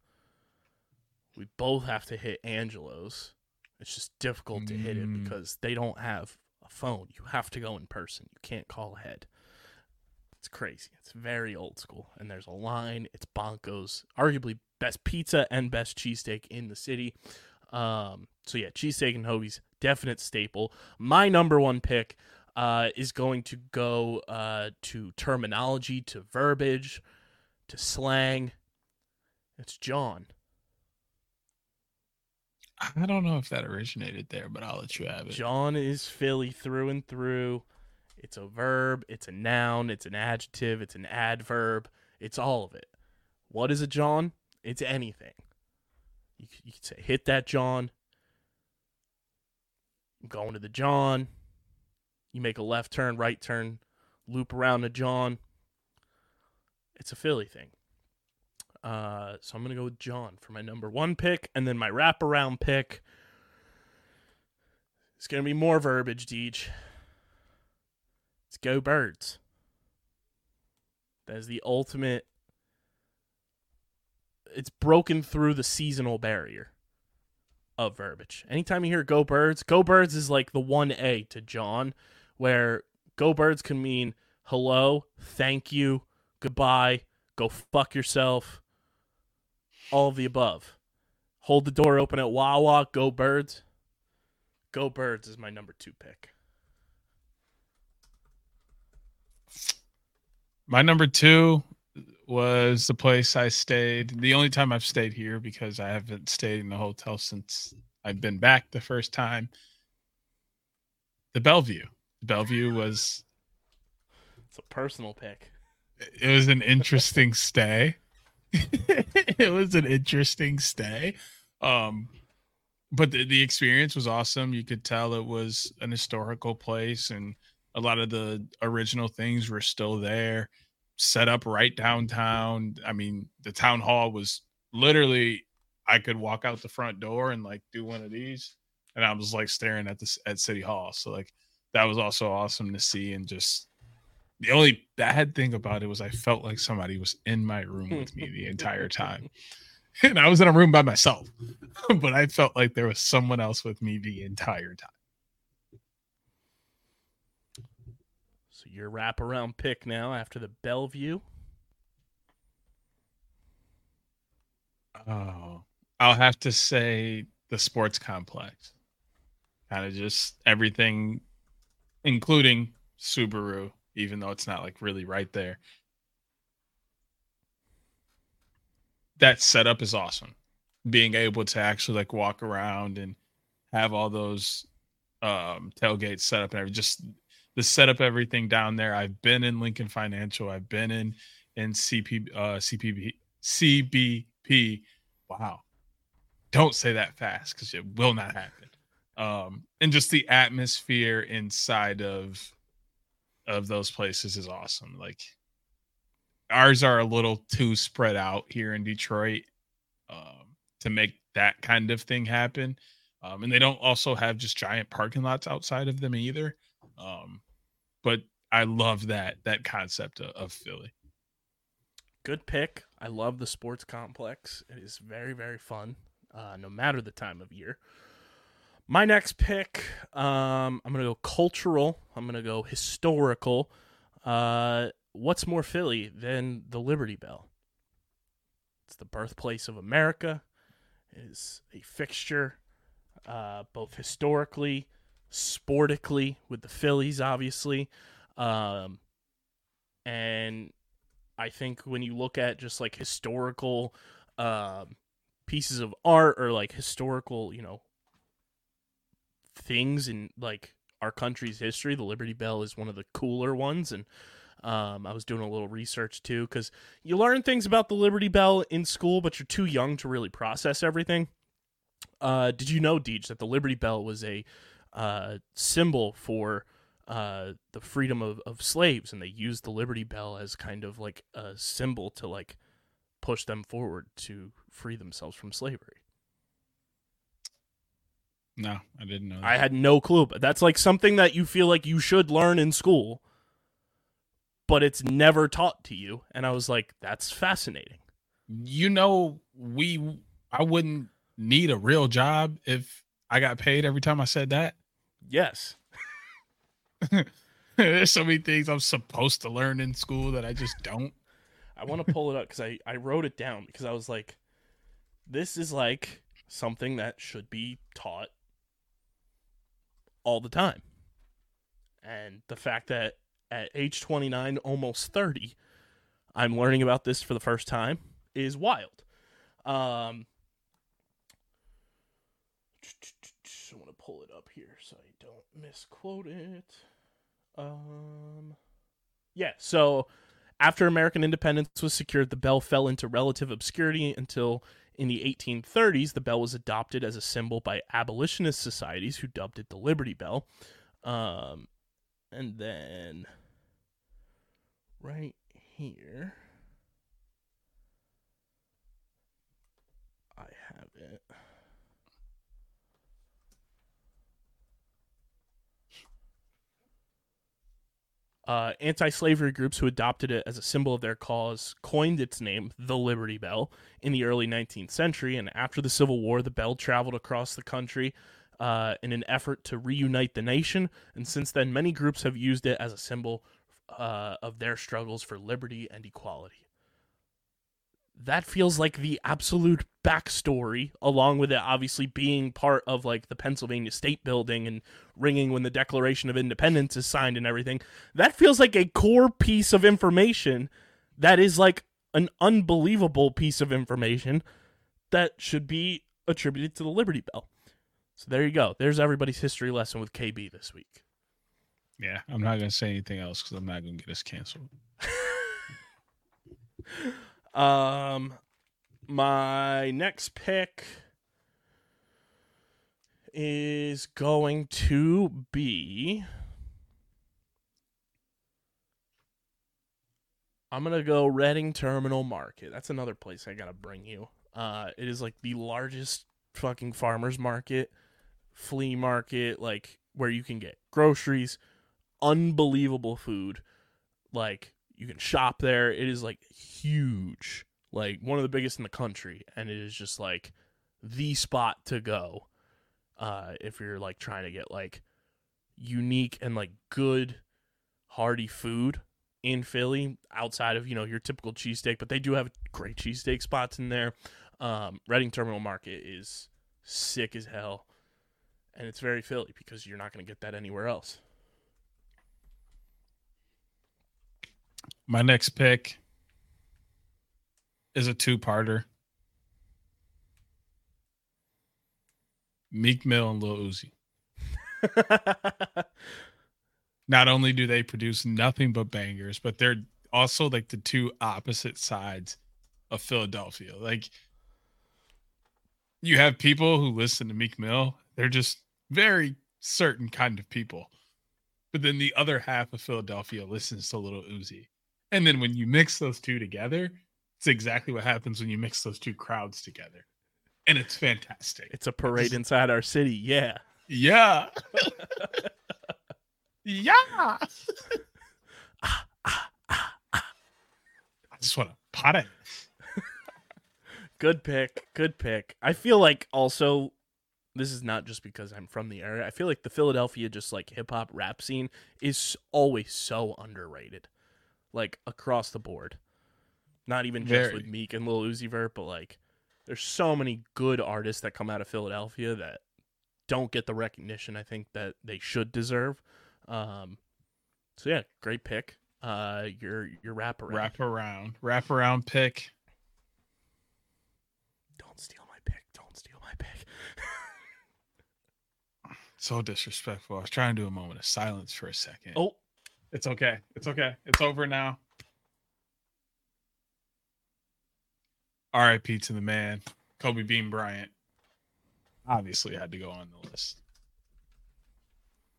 We both have to hit Angelo's. It's just difficult to hit it Mm. because they don't have a phone. You have to go in person. You can't call ahead. It's crazy. It's very old school. And there's a line. It's Bonko's, arguably best pizza and best cheesesteak in the city. Um, so yeah, cheesesteak and hoagies, definite staple. My number one pick uh, is going to go uh, to terminology, to verbiage, to slang. It's Jawn. I don't know if that originated there, but I'll let you have it. Jawn is Philly through and through. It's a verb, it's a noun, it's an adjective, it's an adverb, it's all of it. What is a Jawn? It's anything. You, you could say, hit that Jawn. I'm going to the Jawn. you make a left turn, right turn, loop around to Jawn. It's a Philly thing. Uh, so I'm gonna go with Jawn for my number one pick, and then my wraparound pick. It's gonna be more verbiage, Deej. It's go birds. That is the ultimate. It's broken through the seasonal barrier of verbiage. Anytime you hear go birds, go birds is like the 1A to Jawn, where go birds can mean hello, thank you, goodbye, go fuck yourself, all of the above. Hold the door open at Wawa, go birds. Go birds is my number two pick. My number two was the place I stayed. The only time I've stayed here because I haven't stayed in a hotel since I've been back the first time. The Bellevue. The Bellevue was It's a personal pick. it was an interesting stay. <laughs> it was an interesting stay. Um but the, the experience was awesome. You could tell it was an historical place and a lot of the original things were still there, set up right downtown. I mean, the town hall was literally I could walk out the front door and like do one of these and I was like staring at this at City Hall. So like that was also awesome to see and just the only bad thing about it was I felt like somebody was in my room with me the entire time. <laughs> And I was in a room by myself, <laughs> but I felt like there was someone else with me the entire time. So your wraparound pick now after the Bellevue. Oh, I'll have to say the sports complex. Kind of just everything, including Subaru, even though it's not like really right there. That setup is awesome. Being able to actually like walk around and have all those um tailgates set up and everything, just the setup everything down there. I've been in Lincoln Financial. I've been in in CP uh CPB CBP. Wow. Don't say that fast because it will not happen. Um, and just the atmosphere inside of of those places is awesome. Like ours are a little too spread out here in Detroit um, to make that kind of thing happen. Um, and they don't also have just giant parking lots outside of them either. Um, but I love that that concept of, of Philly. Good pick. I love the sports complex. It is very, very fun, uh, no matter the time of year. My next pick, um, I'm gonna go cultural. I'm gonna go historical. Uh, what's more Philly than the Liberty Bell? It's the birthplace of America. It is a fixture, uh, both historically, sportically, with the Phillies, obviously, um, and I think when you look at just like historical um, pieces of art or like historical, you know, things in like our country's history, the Liberty Bell is one of the cooler ones. And um, I was doing a little research too because you learn things about the Liberty Bell in school, but you're too young to really process everything. Uh, did you know, Deej, that the Liberty Bell was a uh, symbol for uh, the freedom of, of slaves, and they used the Liberty Bell as kind of like a symbol to like push them forward to free themselves from slavery. No, I didn't know. That. I had no clue, but that's like something that you feel like you should learn in school, but it's never taught to you. And I was like, that's fascinating. you know, we I wouldn't need a real job if I got paid every time I said that. Yes. <laughs> There's so many things I'm supposed to learn in school that I just don't. I want to pull it up because I, I wrote it down because I was like, this is like something that should be taught all the time. And the fact that at age 29, almost 30, I'm learning about this for the first time is wild. Um, I want to pull it up here so I don't misquote it. Um, yeah, so after American independence was secured, the bell fell into relative obscurity until in the 1830s, the bell was adopted as a symbol by abolitionist societies who dubbed it the Liberty Bell. Um, and then right here, I have it. Uh, anti-slavery groups who adopted it as a symbol of their cause coined its name, the Liberty Bell, in the early 19th century. And after the Civil War, the bell traveled across the country uh, in an effort to reunite the nation. And since then, many groups have used it as a symbol uh, of their struggles for liberty and equality. That feels like the absolute backstory, along with it obviously being part of like the Pennsylvania State Building and ringing when the Declaration of Independence is signed and everything. That feels like a core piece of information that is like an unbelievable piece of information that should be attributed to the Liberty Bell. So there you go. There's everybody's history lesson with KB this week. Yeah, I'm not gonna say anything else because I'm not gonna get us canceled. <laughs> Um, my next pick is going to be. I'm gonna go Reading Terminal Market. That's another place I gotta bring you. Uh, it is like the largest fucking farmers market, flea market, like where you can get groceries, unbelievable food, like you can shop there. It is like huge, like one of the biggest in the country, and it is just like the spot to go uh, if you're like trying to get like unique and like good hearty food in Philly outside of you know your typical cheesesteak, but they do have great cheesesteak spots in there. Um, Reading Terminal Market is sick as hell, and it's very Philly because you're not going to get that anywhere else. My next pick is a two-parter. Meek Mill and Lil Uzi. <laughs> Not only do they produce nothing but bangers, but they're also like the two opposite sides of Philadelphia. Like you have people who listen to Meek Mill, they're just very certain kind of people. But then the other half of Philadelphia listens to Little Uzi. And then when you mix those two together, it's exactly what happens when you mix those two crowds together. And it's fantastic. It's a parade inside our city. Yeah. Yeah. <laughs> yeah. <laughs> I just want to pot it. <laughs> Good pick. Good pick. I feel like also this is not just because I'm from the area. I feel like the Philadelphia just like hip hop rap scene is always so underrated. Like across the board. Not even just Very. with Meek and Lil Uzi Vert, but like there's so many good artists that come out of Philadelphia that don't get the recognition I think that they should deserve. Um so yeah, great pick. Uh your your wrap around. Wrap around. Wrap around pick. Don't steal my pick. Don't steal my pick. <laughs> So disrespectful. I was trying to do a moment of silence for a second. Oh, It's okay. It's okay. It's over now. RIP to the man, Kobe Bean Bryant. Obviously had to go on the list.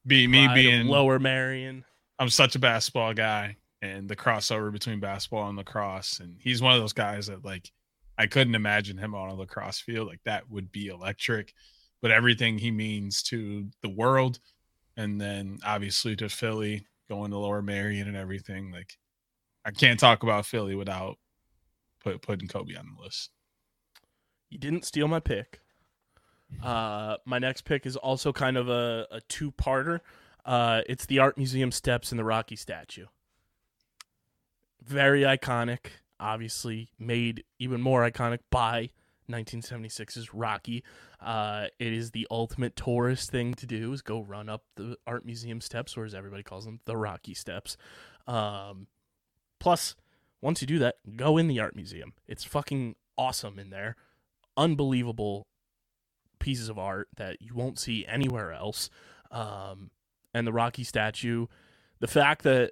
Be me pride being Lower Merion. I'm such a basketball guy and the crossover between basketball and lacrosse. And he's one of those guys that like I couldn't imagine him on a lacrosse field. Like that would be electric. But everything he means to the world and then obviously to Philly, going to Lower Merion and everything. Like I can't talk about Philly without put, putting Kobe on the list. You didn't steal my pick. Uh, my next pick is also kind of a, a two parter. Uh, it's the Art Museum steps and the Rocky statue. Very iconic, obviously made even more iconic by 1976's Rocky. Uh, it is the ultimate tourist thing to do is go run up the Art Museum steps, or as everybody calls them, the Rocky steps. Um, plus, once you do that, go in the art museum. It's fucking awesome in there. Unbelievable pieces of art that you won't see anywhere else. Um, and the Rocky statue, the fact that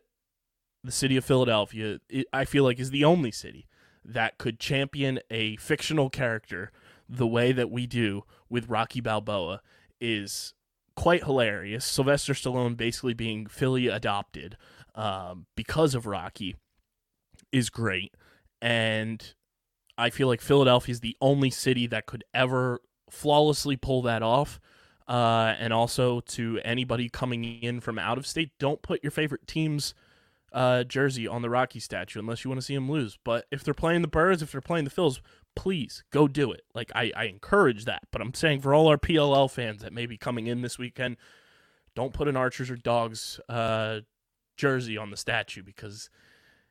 the city of Philadelphia, it, I feel like, is the only city that could champion a fictional character the way that we do with Rocky Balboa is quite hilarious. Sylvester Stallone basically being Philly adopted um, because of Rocky is great. And I feel like Philadelphia is the only city that could ever flawlessly pull that off. Uh, and also to anybody coming in from out of state, don't put your favorite team's uh, jersey on the Rocky statue unless you want to see him lose. But if they're playing the Birds, if they're playing the Phils, please go do it. Like I, I encourage that. But I'm saying for all our PLL fans that may be coming in this weekend, don't put an Archers or Dogs uh, jersey on the statue because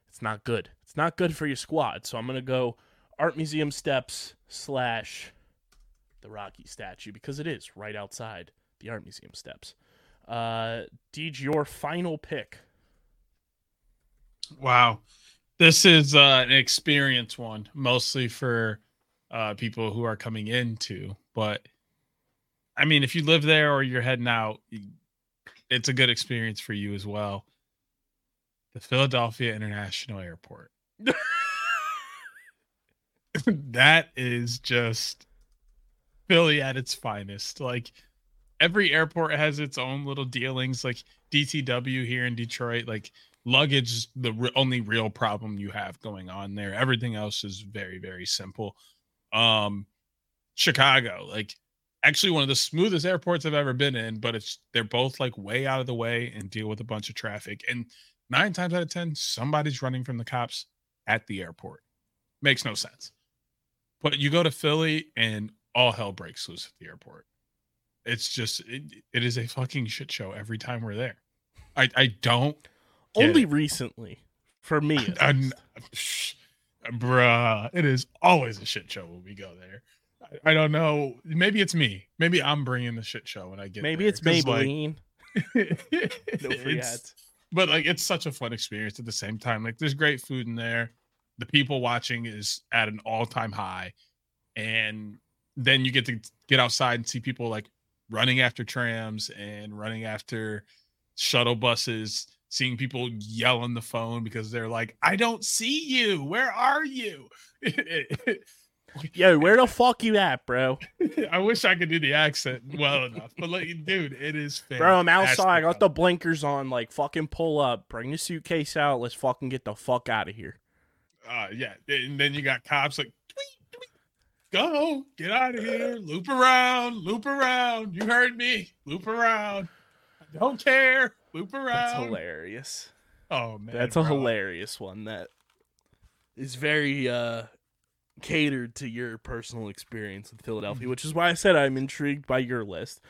it's not good. It's not good for your squad. So I'm gonna go Art Museum steps slash the Rocky statue because it is right outside the Art Museum steps. Uh, Deej, your final pick. Wow. This is uh, an experience one, mostly for uh, people who are coming into. But I mean, if you live there or you're heading out, it's a good experience for you as well. The Philadelphia International Airport. <laughs> that is just Philly at its finest. Like every airport has its own little dealings. Like DTW here in Detroit, like luggage is the re- only real problem you have going on there. Everything else is very very simple. Um, Chicago, like actually one of the smoothest airports I've ever been in, but it's they're both like way out of the way and deal with a bunch of traffic. And nine times out of ten, somebody's running from the cops at the airport. Makes no sense. But you go to Philly and all hell breaks loose at the airport. It's just it, it is a fucking shit show every time we're there. I I don't get Only it. recently for me. I- least. Bruh, it is always a shit show when we go there. I, I don't know. Maybe it's me. Maybe I'm bringing the shit show when I get. Maybe there, it's like, Maybelline. <laughs> no free it's- ads. but like it's such a fun experience at the same time. Like there's great food in there. The people watching is at an all-time high. And then you get to get outside and see people like running after trams and running after shuttle buses, seeing people yell on the phone because they're like, I don't see you. Where are you? <laughs> Yo, where the <laughs> fuck you at, bro? I wish I could do the accent well enough. But like, dude, it is Bro, I'm outside. I got the blinkers on. Like, fucking pull up. Bring the suitcase out. Let's fucking get the fuck out of here. uh yeah and then you got cops like tweet, tweet, go get out of here loop around loop around you heard me loop around I don't care loop around That's hilarious. oh man That's a bro. hilarious one that is very uh catered to your personal experience with Philadelphia, which is why I said I'm intrigued by your list.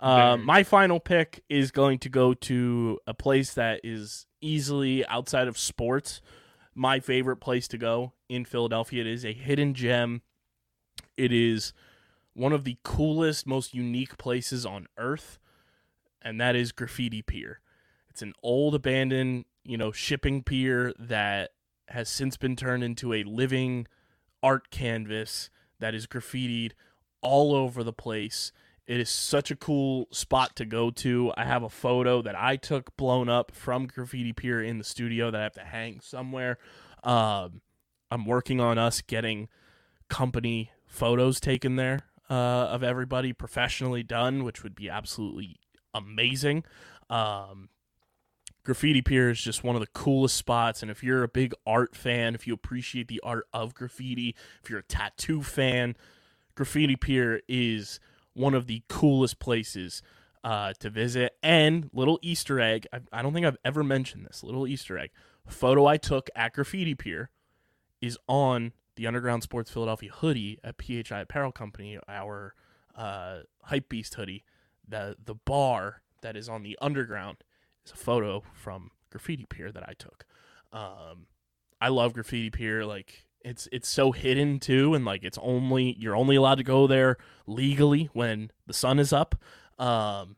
Very. my final pick is going to go to a place that is easily outside of sports my favorite place to go in Philadelphia. It is a hidden gem. It is one of the coolest, most unique places on earth, and that is Graffiti Pier. It's an old abandoned, you know, shipping pier that has since been turned into a living art canvas that is graffitied all over the place. It is such a cool spot to go to. I have a photo that I took blown up from Graffiti Pier in the studio that I have to hang somewhere. Um, I'm working on us getting company photos taken there uh, of everybody professionally done, which would be absolutely amazing. Um, Graffiti Pier is just one of the coolest spots. And if you're a big art fan, if you appreciate the art of graffiti, if you're a tattoo fan, Graffiti Pier is one of the coolest places uh, to visit. And little Easter egg, I, I don't think I've ever mentioned this. Little Easter egg photo I took at Graffiti Pier is on the Underground Sports Philadelphia hoodie at PHI Apparel Company, our uh, Hype Beast hoodie. The the bar that is on the underground is a photo from Graffiti Pier that I took. Um, I love Graffiti Pier. Like it's it's so hidden too, and like it's only you're only allowed to go there legally when the sun is up. Um,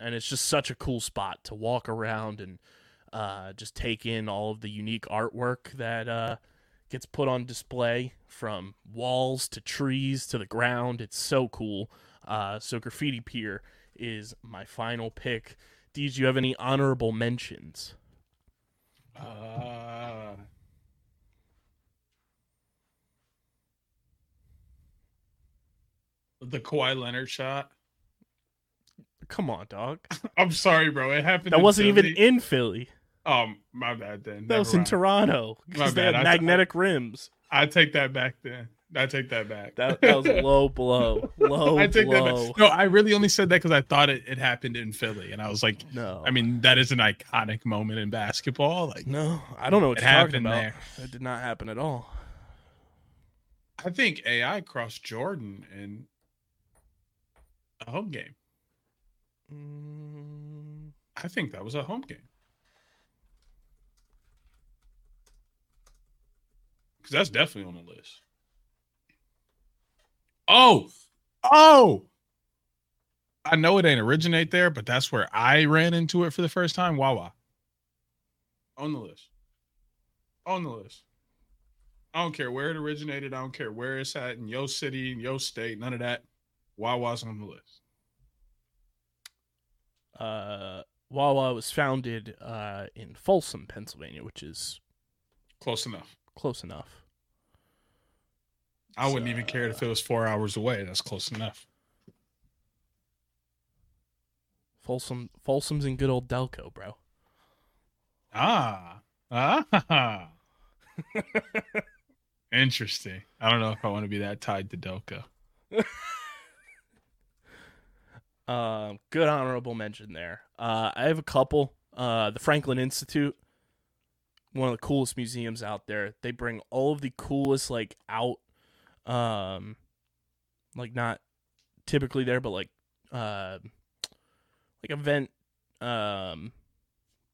and it's just such a cool spot to walk around and uh, just take in all of the unique artwork that uh, gets put on display from walls to trees to the ground. It's so cool. Uh, so Graffiti Pier is my final pick. Did you have any honorable mentions? uh the Kawhi Leonard shot Come on, dog. <laughs> I'm sorry, bro. It happened. That in wasn't even in Philly. Um, my bad then. That Never was in mind. Toronto because they had I- I- magnetic rims. I take that back then. I take that back. That, that was a <laughs> low blow. Low I take that blow. back. No, I really only said that because I thought it, it happened in Philly, and I was like, No, I mean, that is an iconic moment in basketball. Like, no, I don't know what It you're talking happened there. It did not happen at all. I think AI crossed Jordan in a home game. Mm, I think that was a home game. Because that's definitely on the list. Oh, oh. I know it ain't originate there, but that's where I ran into it for the first time. Wawa. On the list. On the list. I don't care where it originated. I don't care where it's at in your city, in your state, none of that. Wawa's on the list. uh, Wawa was founded uh, in Folsom, Pennsylvania, which is Close enough. close enough. I wouldn't even care if it was four hours away. That's close enough. Folsom, Folsom's in good old Delco, bro. Ah. Ah. <laughs> Interesting. I don't know if I want to be that tied to Delco. <laughs> Um, good honorable mention there. Uh, I have a couple. Uh, the Franklin Institute, one of the coolest museums out there. They bring all of the coolest like out, um, like not typically there, but like, uh, like event, um,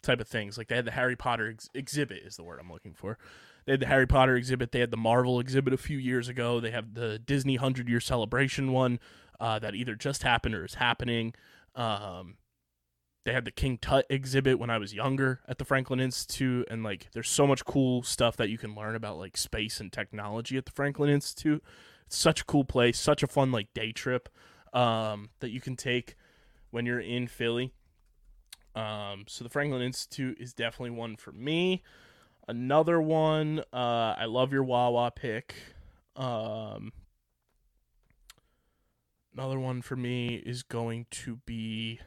type of things. Like they had the Harry Potter ex- exhibit is the word I'm looking for. They had the Harry Potter exhibit. They had the Marvel exhibit a few years ago. They have the Disney hundred year celebration one uh, that either just happened or is happening. Um, they had the King Tut exhibit when I was younger at the Franklin Institute, and like, there's so much cool stuff that you can learn about like space and technology at the Franklin Institute. It's such a cool place, such a fun like day trip um, that you can take when you're in Philly. Um, so the Franklin Institute is definitely one for me. Another one, uh, I love your Wawa pick. Um, another one for me is going to be.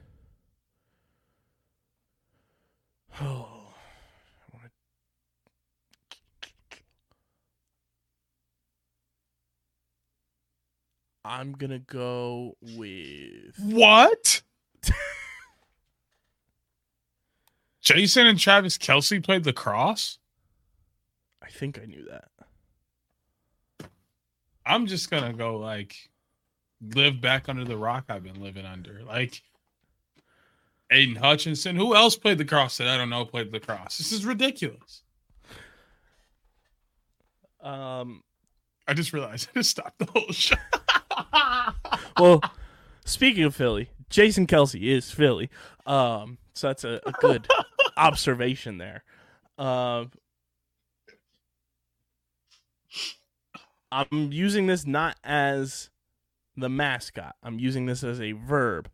Oh, I wanna- I'm gonna go with What? <laughs> Jason and Travis Kelce played lacrosse? I think I knew that. I'm just gonna go like live back under the rock I've been living under. Like Aidan Hutchinson. Who else played lacrosse that I don't know played lacrosse? This is ridiculous. Um, I just realized I just stopped the whole show. <laughs> well, speaking of Philly, Jason Kelce is Philly. Um, so that's a, a good <laughs> observation there. Um, I'm using this not as the mascot. I'm using this as a verb.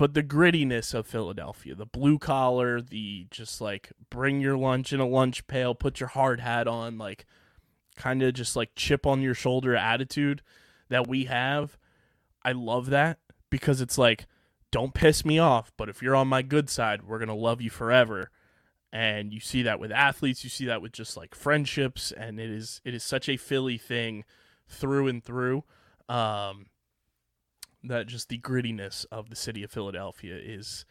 But the grittiness of Philadelphia, the blue collar, the just like bring your lunch in a lunch pail, put your hard hat on, like kind of just like chip on your shoulder attitude that we have. I love that because it's like, don't piss me off, but if you're on my good side, we're going to love you forever. And you see that with athletes, you see that with just like friendships, and it is it is such a Philly thing through and through. Um, that just the grittiness of the city of Philadelphia is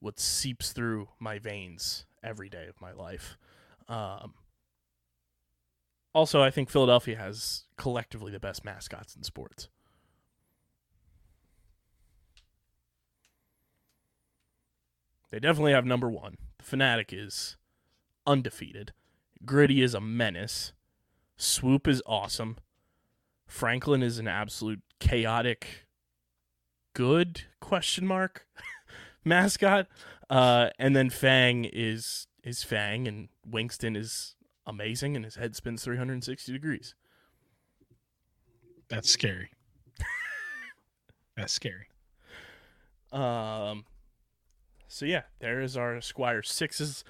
what seeps through my veins every day of my life. Um, also, I think Philadelphia has collectively the best mascots in sports. They definitely have number one. The Fanatic is undefeated. Gritty is a menace. Swoop is awesome. Franklin is an absolute chaotic good question mark <laughs> mascot. Uh, and then Phang is is Phang and Wingston is amazing and his head spins 360 degrees. That's scary. <laughs> That's scary. Um, so yeah, there is our Squire sixes.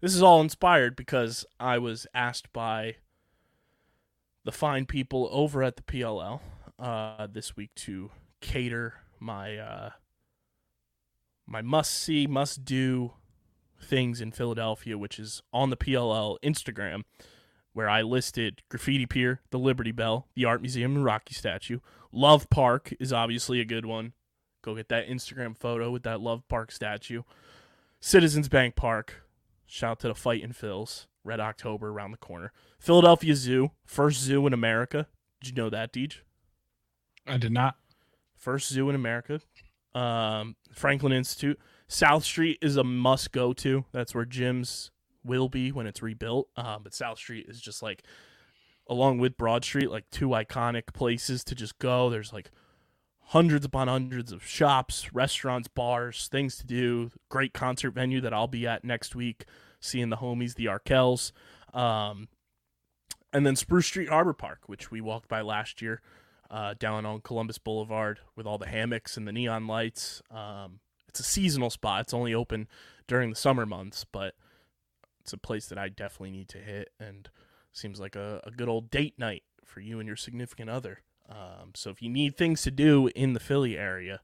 This is all inspired because I was asked by the fine people over at the PLL uh, this week to cater my uh, my must see, must do things in Philadelphia, which is on the PLL Instagram, where I listed Graffiti Pier, the Liberty Bell, the Art Museum, and Rocky statue. Love Park is obviously a good one. Go get that Instagram photo with that Love Park statue. Citizens Bank Park. Shout out to the Fight in Phils. Red October around the corner. Philadelphia Zoo, first zoo in America. Did you know that, Deej? I did not. First zoo in America. Um, Franklin Institute. South Street is a must go to. That's where gyms will be when it's rebuilt. Um, but South Street is just like, along with Broad Street, like two iconic places to just go. There's like hundreds upon hundreds of shops, restaurants, bars, things to do. Great concert venue that I'll be at next week, seeing the homies, the Arkells. Um, and then Spruce Street Harbor Park, which we walked by last year, uh, down on Columbus Boulevard with all the hammocks and the neon lights. Um, it's a seasonal spot. It's only open during the summer months, but it's a place that I definitely need to hit and seems like a, a good old date night for you and your significant other. Um, so if you need things to do in the Philly area,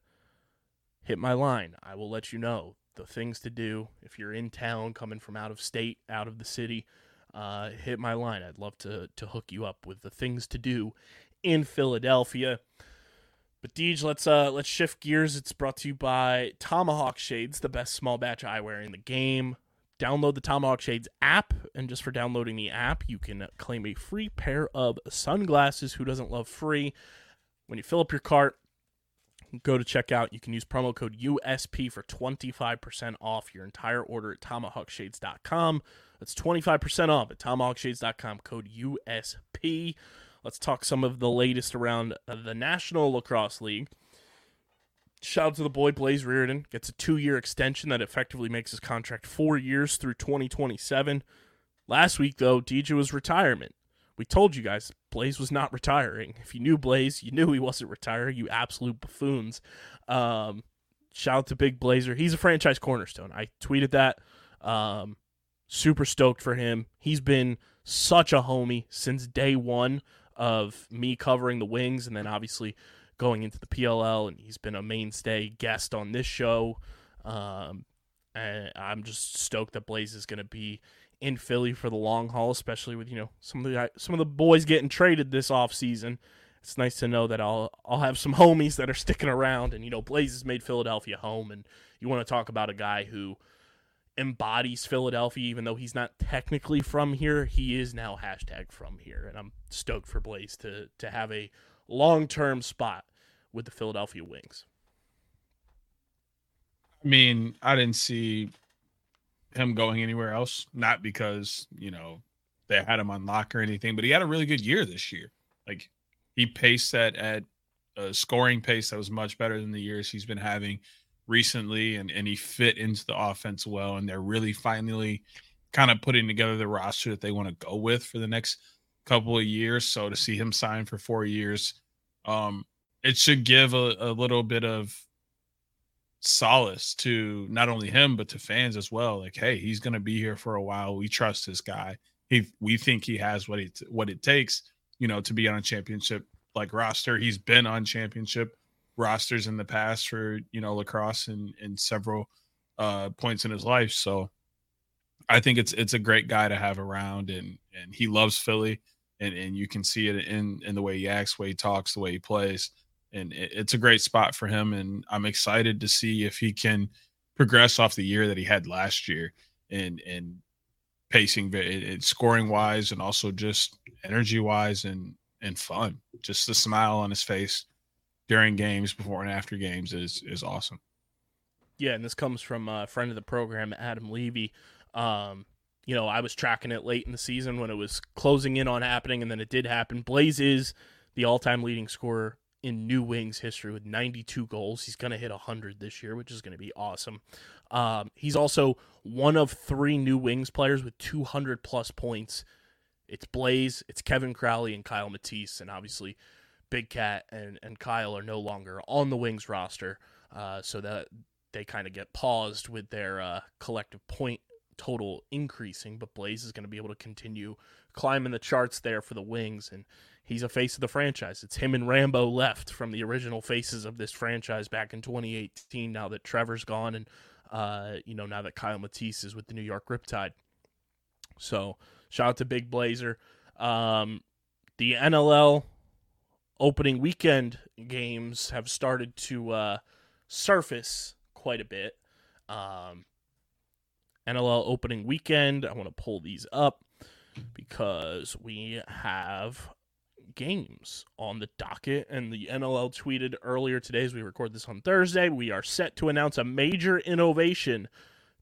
hit my line. I will let you know the things to do if you're in town, coming from out of state, out of the city. Uh, hit my line. I'd love to to hook you up with the things to do in Philadelphia. But Deej, let's uh let's shift gears. It's brought to you by Tomahawk Shades, the best small batch eyewear in the game. Download the Tomahawk Shades app, and just for downloading the app, you can claim a free pair of sunglasses. Who doesn't love free? When you fill up your cart, go to checkout. You can use promo code USP for 25% off your entire order at tomahawkshades.com. That's 25% off at tomahawkshades.com, code USP. Let's talk some of the latest around the National Lacrosse League. Shout out to the boy Blaze Riorden. Gets a two year extension that effectively makes his contract four years through 2027. Last week, though, DJ was retirement. We told you guys Blaze was not retiring. If you knew Blaze, you knew he wasn't retiring, you absolute buffoons. Um, shout out to Big Blazer. He's a franchise cornerstone. I tweeted that. Um, super stoked for him. He's been such a homie since day one of me covering the wings and then obviously going into the PLL and he's been a mainstay guest on this show. Um, and I'm just stoked that Blaze is going to be in Philly for the long haul, especially with, you know, some of the some of the boys getting traded this off season. It's nice to know that I'll I'll have some <laughs> homies that are sticking around and you know Blaze has made Philadelphia home and you want to talk about a guy who embodies Philadelphia, even though he's not technically from here. He is now hashtag from here, and I'm stoked for Blaze to to have a long term spot with the Philadelphia Wings. I mean, I didn't see him going anywhere else. Not because you know they had him on lock or anything, but he had a really good year this year. Like he paced that at a scoring pace that was much better than the years he's been having recently and, and he fit into the offense well and they're really finally kind of putting together the roster that they want to go with for the next couple of years so to see him sign for four years um it should give a, a little bit of solace to not only him but to fans as well like hey he's going to be here for a while we trust this guy he we think he has what it what it takes you know to be on a championship like roster he's been on championship rosters in the past for you know lacrosse and in several uh points in his life. So i think it's it's a great guy to have around and and he loves philly and and you can see it in in the way he acts way he talks the way he plays. And it, it's a great spot for him and i'm excited to see if he can progress off the year that he had last year and and pacing and scoring wise and also just energy wise and and fun. Just the smile on his face during games, before and after games is is awesome. Yeah, and this comes from a friend of the program, Adam Levy. Um, you know, I was tracking it late in the season when it was closing in on happening, and then it did happen. Blaze is the all-time leading scorer in New Wings history with 92 goals. He's going to hit 100 this year, which is going to be awesome. Um, he's also one of three New Wings players with 200 plus points. It's Blaze, it's Kevin Crowley, and Kiel Matisz, and obviously Big Cat and, and Kiel are no longer on the Wings roster, uh, so that they kind of get paused with their uh, collective point total increasing. But Blaze is going to be able to continue climbing the charts there for the Wings, and he's a face of the franchise. It's him and Rambo left from the original faces of this franchise back in 2018. Now that Trevor's gone, and uh, you know now that Kiel Matisz is with the New York Riptide. So shout out to Big Blazer. Um, the NLL opening weekend games have started to uh, surface quite a bit. Um, NLL opening weekend. I want to pull these up because we have games on the docket. And the NLL tweeted earlier today, as we record this on Thursday, we are set to announce a major innovation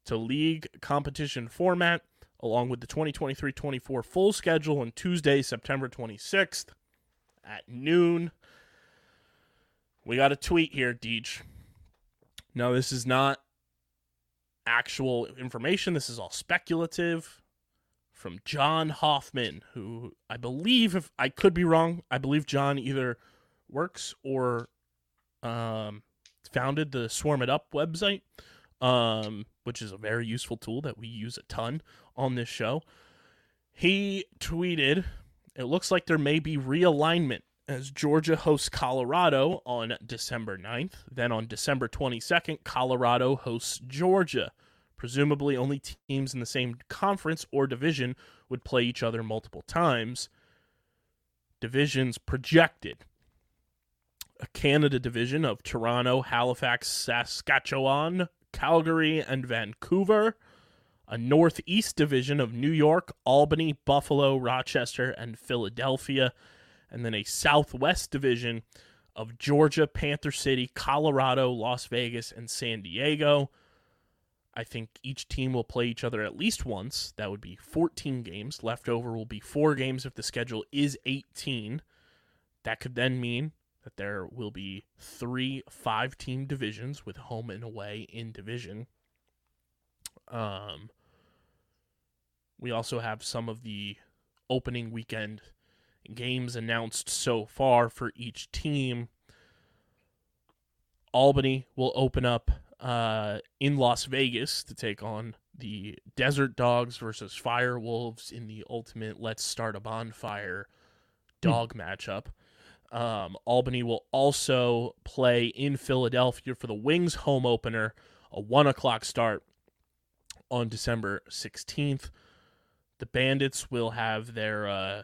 to league competition format, along with the 2023 24 full schedule on Tuesday, September 26th at noon. We got a tweet here, Deej. No, this is not actual information. This is all speculative from John Hoffman, who I believe, if I could be wrong, I believe John either works or um, founded the Swarm It Up website, um, which is a very useful tool that we use a ton on this show. He tweeted, It looks like there may be realignment as Georgia hosts Colorado on December 9th. Then on December 22nd, Colorado hosts Georgia. Presumably, only teams in the same conference or division would play each other multiple times. Divisions projected a Canada division of Toronto, Halifax, Saskatchewan, Calgary, and Vancouver. A Northeast division of New York, Albany, Buffalo, Rochester, and Philadelphia and then a Southwest division of Georgia, Panther City, Colorado, Las Vegas, and San Diego. I think each team will play each other at least once. That would be 14 games. Left over will be four games if the schedule is 18. That could then mean that there will be three five team divisions with home and away in division. Um, we also have some of the opening weekend games announced so far for each team. Albany will open up uh, in Las Vegas to take on the Desert Dogs versus Fire Wolves in the ultimate Let's Start a Bonfire dog hmm. matchup. Um, Albany will also play in Philadelphia for the Wings home opener, a one o'clock start on December 16th. The Bandits will have their uh,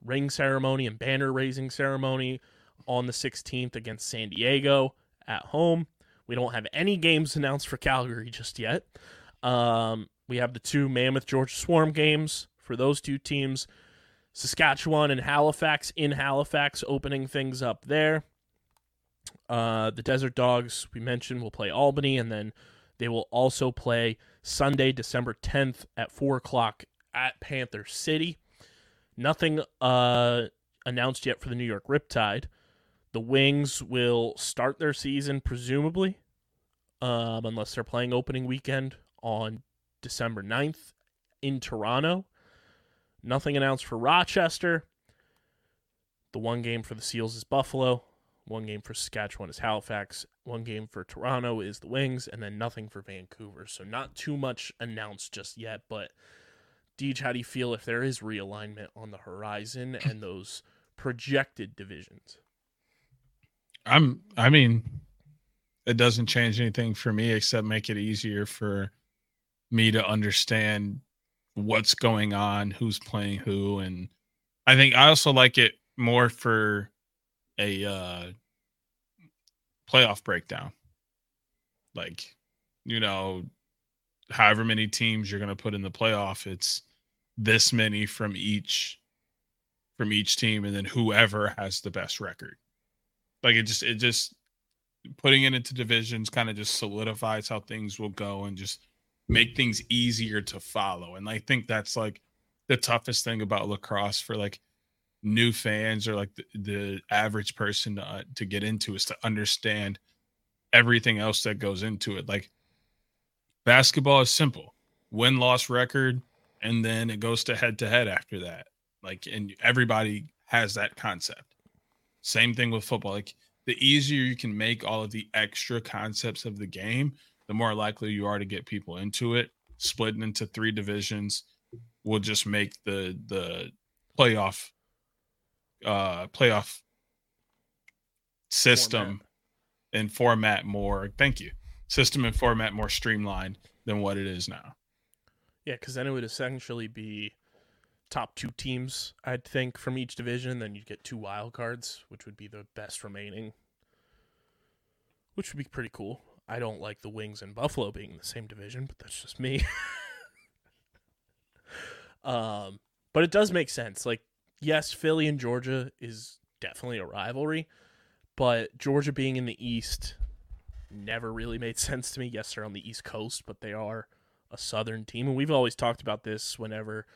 ring ceremony and banner raising ceremony on the 16th against San Diego at home. We don't have any games announced for Calgary just yet. Um, we have the two Mammoth Georgia Swarm games for those two teams. Saskatchewan and Halifax in Halifax opening things up there. Uh, the Desert Dogs, we mentioned, will play Albany, and then they will also play Sunday, December 10th at 4 o'clock at Panther City. Nothing uh, announced yet for the New York Riptide. The Wings will start their season, presumably, um, unless they're playing opening weekend on December 9th in Toronto. Nothing announced for Rochester. The one game for the Seals is Buffalo. One game for Saskatchewan is Halifax. One game for Toronto is the Wings. And then nothing for Vancouver. So not too much announced just yet, but Deej, how do you feel if there is realignment on the horizon and those projected divisions? I'm I mean, it doesn't change anything for me except make it easier for me to understand what's going on, who's playing who, and I think I also like it more for a uh playoff breakdown. Like, you know, however many teams you're going to put in the playoff, it's this many from each from each team and then whoever has the best record. Like it just it just putting it into divisions kind of just solidifies how things will go and just make things easier to follow. And I think that's like the toughest thing about lacrosse for like new fans or like the, the average person to, uh, to get into is to understand everything else that goes into it. Like basketball is simple win loss record, and then it goes to head to head after that. Like, and everybody has that concept. Same thing with football. Like, the easier you can make all of the extra concepts of the game, the more likely you are to get people into it. Splitting into three divisions will just make the the playoff uh playoff system Format. and format more thank you system and format more streamlined than what it is now Yeah, because then it would essentially be top two teams, I'd think, from each division. Then you'd get two wild cards, which would be the best remaining, which would be pretty cool. I don't like the Wings and Buffalo being in the same division, but that's just me. <laughs> um, but it does make sense. Like, yes, Philly and Georgia is definitely a rivalry, but Georgia being in the East never really made sense to me. Yes, they're on the East Coast, but they are a Southern team, and we've always talked about this whenever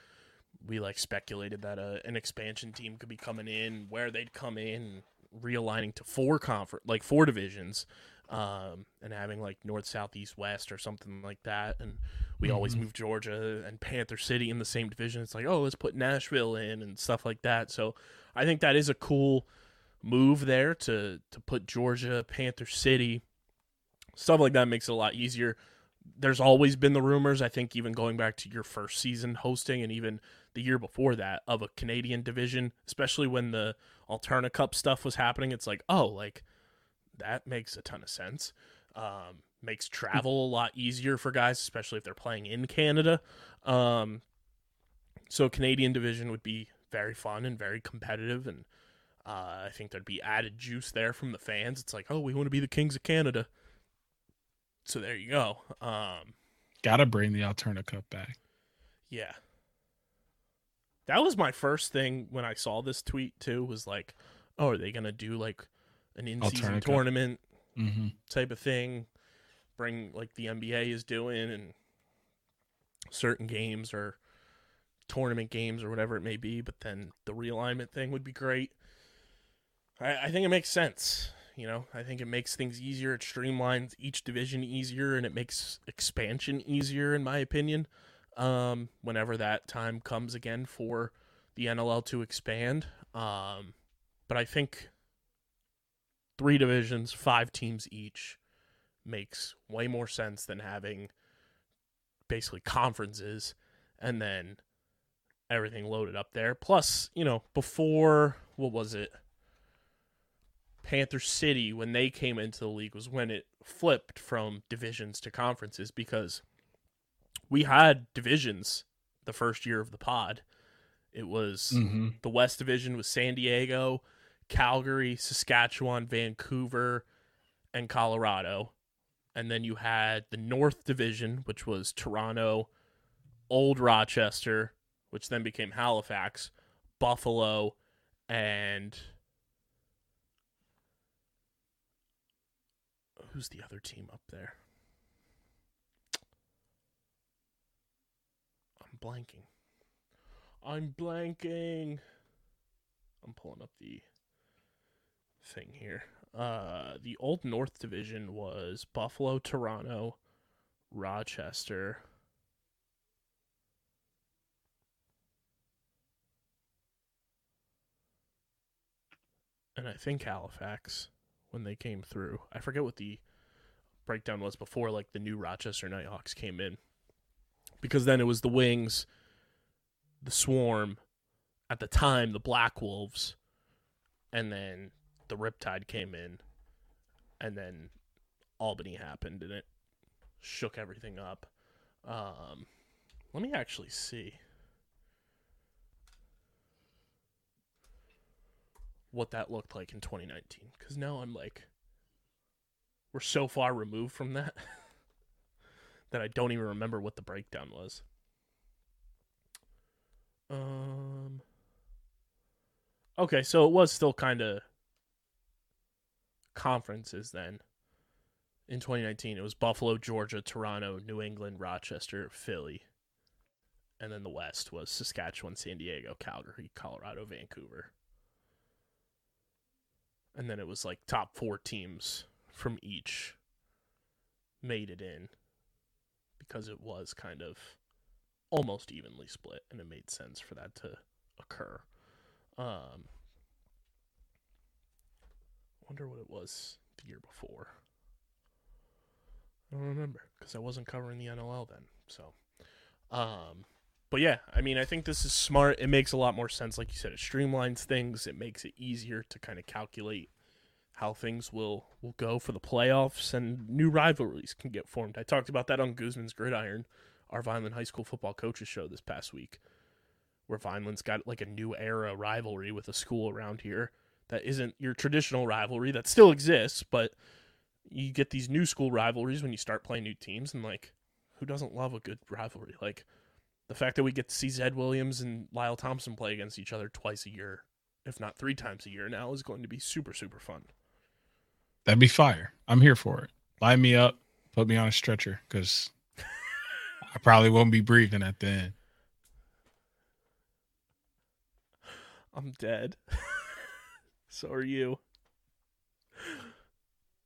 we like speculated that a, an expansion team could be coming in, where they'd come in, realigning to four confer like four divisions, um, and having like North, South, East, West, or something like that. And we always Mhm. move Georgia and Panther City in the same division. It's like, oh, let's put Nashville in and stuff like that. So I think that is a cool move there to to put Georgia, Panther City, stuff like that makes it a lot easier there's always been the rumors, I think, even going back to your first season hosting and even the year before that, of a Canadian division, especially when the Alterna Cup stuff was happening. It's like, oh, like that makes a ton of sense. Um, makes travel a lot easier for guys, especially if they're playing in Canada. Um, so Canadian division would be very fun and very competitive, and uh, I think there'd be added juice there from the fans. It's like, oh, we want to be the kings of Canada. So there you go. Um, gotta bring the alterna cup back yeah. That was my first thing when I saw this tweet too. Was like, oh, are they gonna do like an in-season tournament mm-hmm. type of thing? Bring like the NBA is doing and certain games or tournament games or whatever it may be. But then the realignment thing would be great. I, I think it makes sense. You know, I think it makes things easier. It streamlines each division easier, and it makes expansion easier, in my opinion. Um, whenever that time comes again for the NLL to expand, um, but I think three divisions, five teams each, makes way more sense than having basically conferences and then everything loaded up there. Plus, you know, before what was it? Panther City when they came into the league was when it flipped from divisions to conferences because we had divisions the first year of the pod. It was Mm-hmm. the West Division was San Diego, Calgary, Saskatchewan, Vancouver, and Colorado. And then you had the North Division, which was Toronto, Old Rochester, which then became Halifax, Buffalo, and who's the other team up there? I'm blanking. I'm blanking. I'm pulling up the thing here. Uh, the old North Division was Buffalo, Toronto, Rochester. And I think Halifax when they came through. I forget what the breakdown was before like the new Rochester Nighthawks came in. Because then it was the Wings, the Swarm, at the time the Black Wolves, and then the Riptide came in, and then Albany happened, and it shook everything up. Um, let me actually see what that looked like in 2019, because now I'm like, we're so far removed from that <laughs> that I don't even remember what the breakdown was. Um. Okay, so it was still kind of conferences then. In 2019, it was Buffalo, Georgia, Toronto, New England, Rochester, Philly. And then the West was Saskatchewan, San Diego, Calgary, Colorado, Vancouver. And then it was like top four teams from each made it in because it was kind of almost evenly split and it made sense for that to occur. Um wonder what it was the year before. I don't remember because I wasn't covering the NLL then. So, um but yeah, I mean, I think this is smart. It makes a lot more sense. Like you said, it streamlines things. It makes it easier to kind of calculate how things will will go for the playoffs and new rivalries can get formed. I talked about that on Guzman's Gridiron, our Vineland High School football coaches show this past week, where Vineland's got like a new era rivalry with a school around here that isn't your traditional rivalry that still exists, but you get these new school rivalries when you start playing new teams and like who doesn't love a good rivalry? Like the fact that we get to see Zed Williams and Lyle Thompson play against each other twice a year, if not three times a year now, is going to be super, super fun. That'd be fire. I'm here for it. Line me up, put me on a stretcher because <laughs> I probably won't be breathing at the end. I'm dead. <laughs> so are you.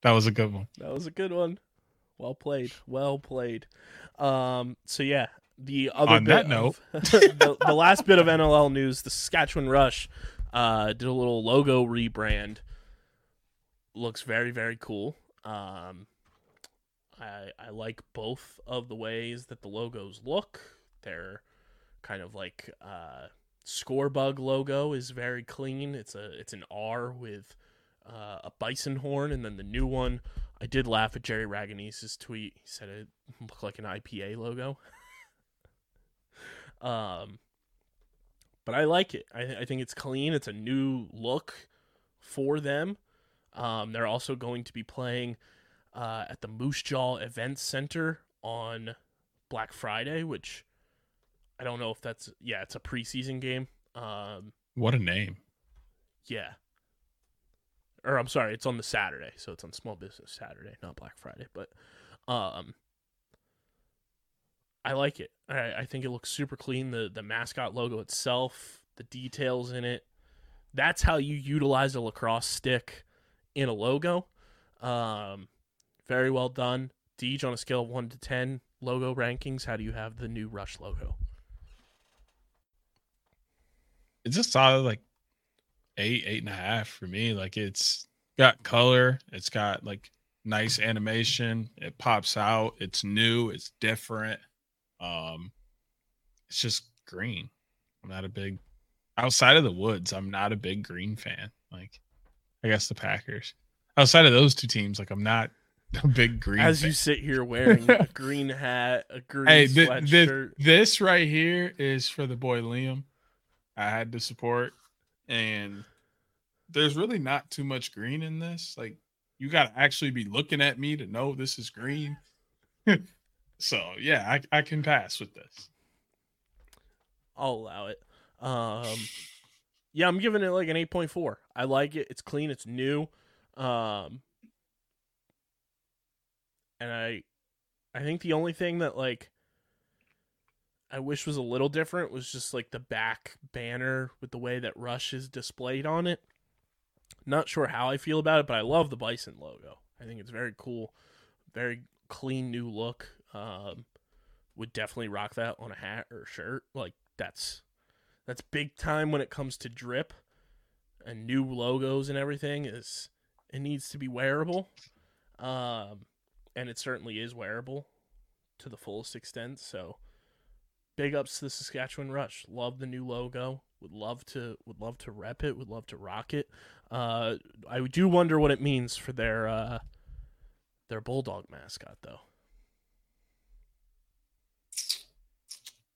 That was a good one. That was a good one. Well played. Well played. Um, so yeah, the other On bit that note. <laughs> the, the last bit of NLL news, the Saskatchewan Rush uh, did a little logo rebrand. Looks very very cool. Um, I I like both of the ways that the logos look. They're kind of like uh, Scorebug logo is very clean. It's a it's an R with uh, a bison horn, and then the new one. I did laugh at Jerry Ragonese's tweet. He said it looked like an IPA logo. <laughs> um, but I like it. I, I think it's clean. It's a new look for them. Um, they're also going to be playing uh, at the Moose Jaw Event Center on Black Friday, which I don't know if that's yeah, it's a preseason game. Um, What a name. yeah. Or I'm sorry, it's on the Saturday, so it's on Small Business Saturday, not Black Friday. But um I like it. I, I think it looks super clean. The the mascot logo itself, the details in it. That's how you utilize a lacrosse stick in a logo. Um very well done. Deej on a scale of one to ten logo rankings, how do you have the new Rush logo? It's a solid like eight, eight and a half for me. Like it's got color, it's got like nice animation, it pops out, it's new, it's different. Um it's just green. I'm not a big outside of the woods, I'm not a big green fan. Like I guess the Packers. Outside of those two teams, like I'm not <laughs> a big green As fan. you sit here wearing a <laughs> green hat, a green Hey, thi- thi- sweatshirt. this right here is for the boy Liam. I had to support, and there's really not too much green in this. Like, you got to actually be looking at me to know this is green. <laughs> so, yeah, I, I can pass with this. I'll allow it. Um, yeah, I'm giving it like an 8.4. I like it. It's clean. It's new. Um, and I, I think the only thing that like I wish was a little different was just like the back banner with the way that Rush is displayed on it. Not sure how I feel about it, but I love the Bison logo. I think it's very cool, very clean new look. Um, would definitely rock that on a hat or shirt. Like that's that's big time when it comes to drip and new logos and everything. Is it needs to be wearable, um, and it certainly is wearable to the fullest extent. So big ups to the Saskatchewan Rush. Love the new logo. Would love to would love to rep it. Would love to rock it. Uh, I do wonder what it means for their uh, their bulldog mascot though.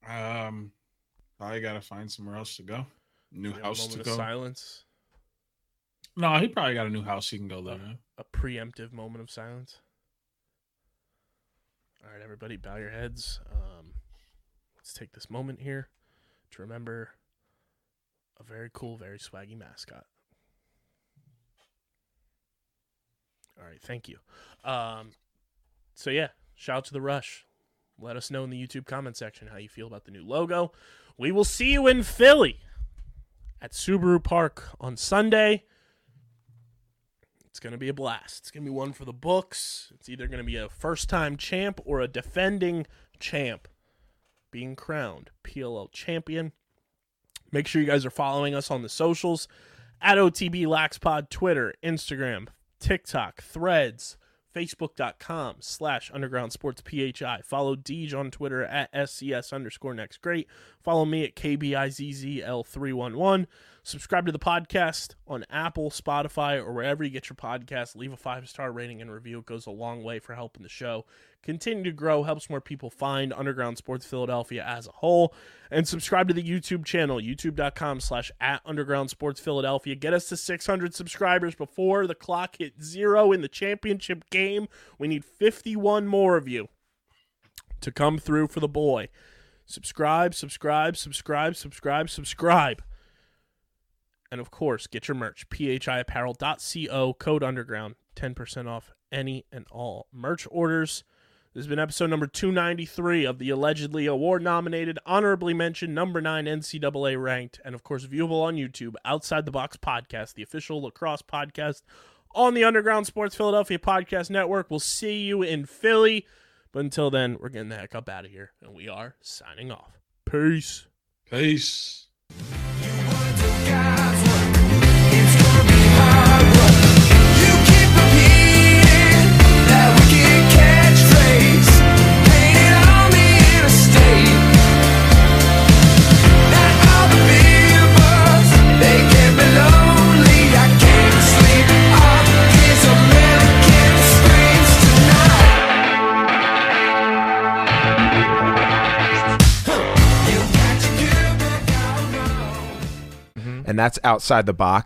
Um, probably got to find somewhere else to go. New We have a house to go. silence. No, he probably got a new house he can go live in. A preemptive moment of silence. All right, everybody, bow your heads. Um, let's take this moment here to remember a very cool, very swaggy mascot. All right, thank you. Um, so yeah, shout out to the Rush. Let us know in the YouTube comment section how you feel about the new logo. We will see you in Philly at Subaru Park on Sunday. It's going to be a blast. It's going to be one for the books. It's either going to be a first time champ or a defending champ being crowned PLL champion. Make sure you guys are following us on the socials at OTB Laxpod, Twitter, Instagram, TikTok, Threads, Facebook.com slash Underground Sports PHI. Follow Deej on Twitter at SCS underscore next great. Follow me at KBIZZL311. Subscribe to the podcast on Apple, Spotify, or wherever you get your podcast. Leave a five star rating and review. It goes a long way for helping the show continue to grow, helps more people find Underground Sports Philadelphia as a whole. And subscribe to the YouTube channel, youtube.com slash at Underground Sports Philadelphia. Get us to 600 subscribers before the clock hits zero in the championship game. We need 51 more of you to come through for the boy. Subscribe, subscribe, subscribe, subscribe, subscribe. And of course, get your merch, phiapparel.co, code underground, 10% off any and all merch orders. This has been episode number 293 of the allegedly award nominated, honorably mentioned, number 9 NCAA ranked, and of course, viewable on YouTube, Outside the Box podcast, the official lacrosse podcast on the Underground Sports Philadelphia Podcast Network. We'll see you in Philly. But until then, we're getting the heck up out of here, and we are signing off. Peace. Peace. And that's outside the box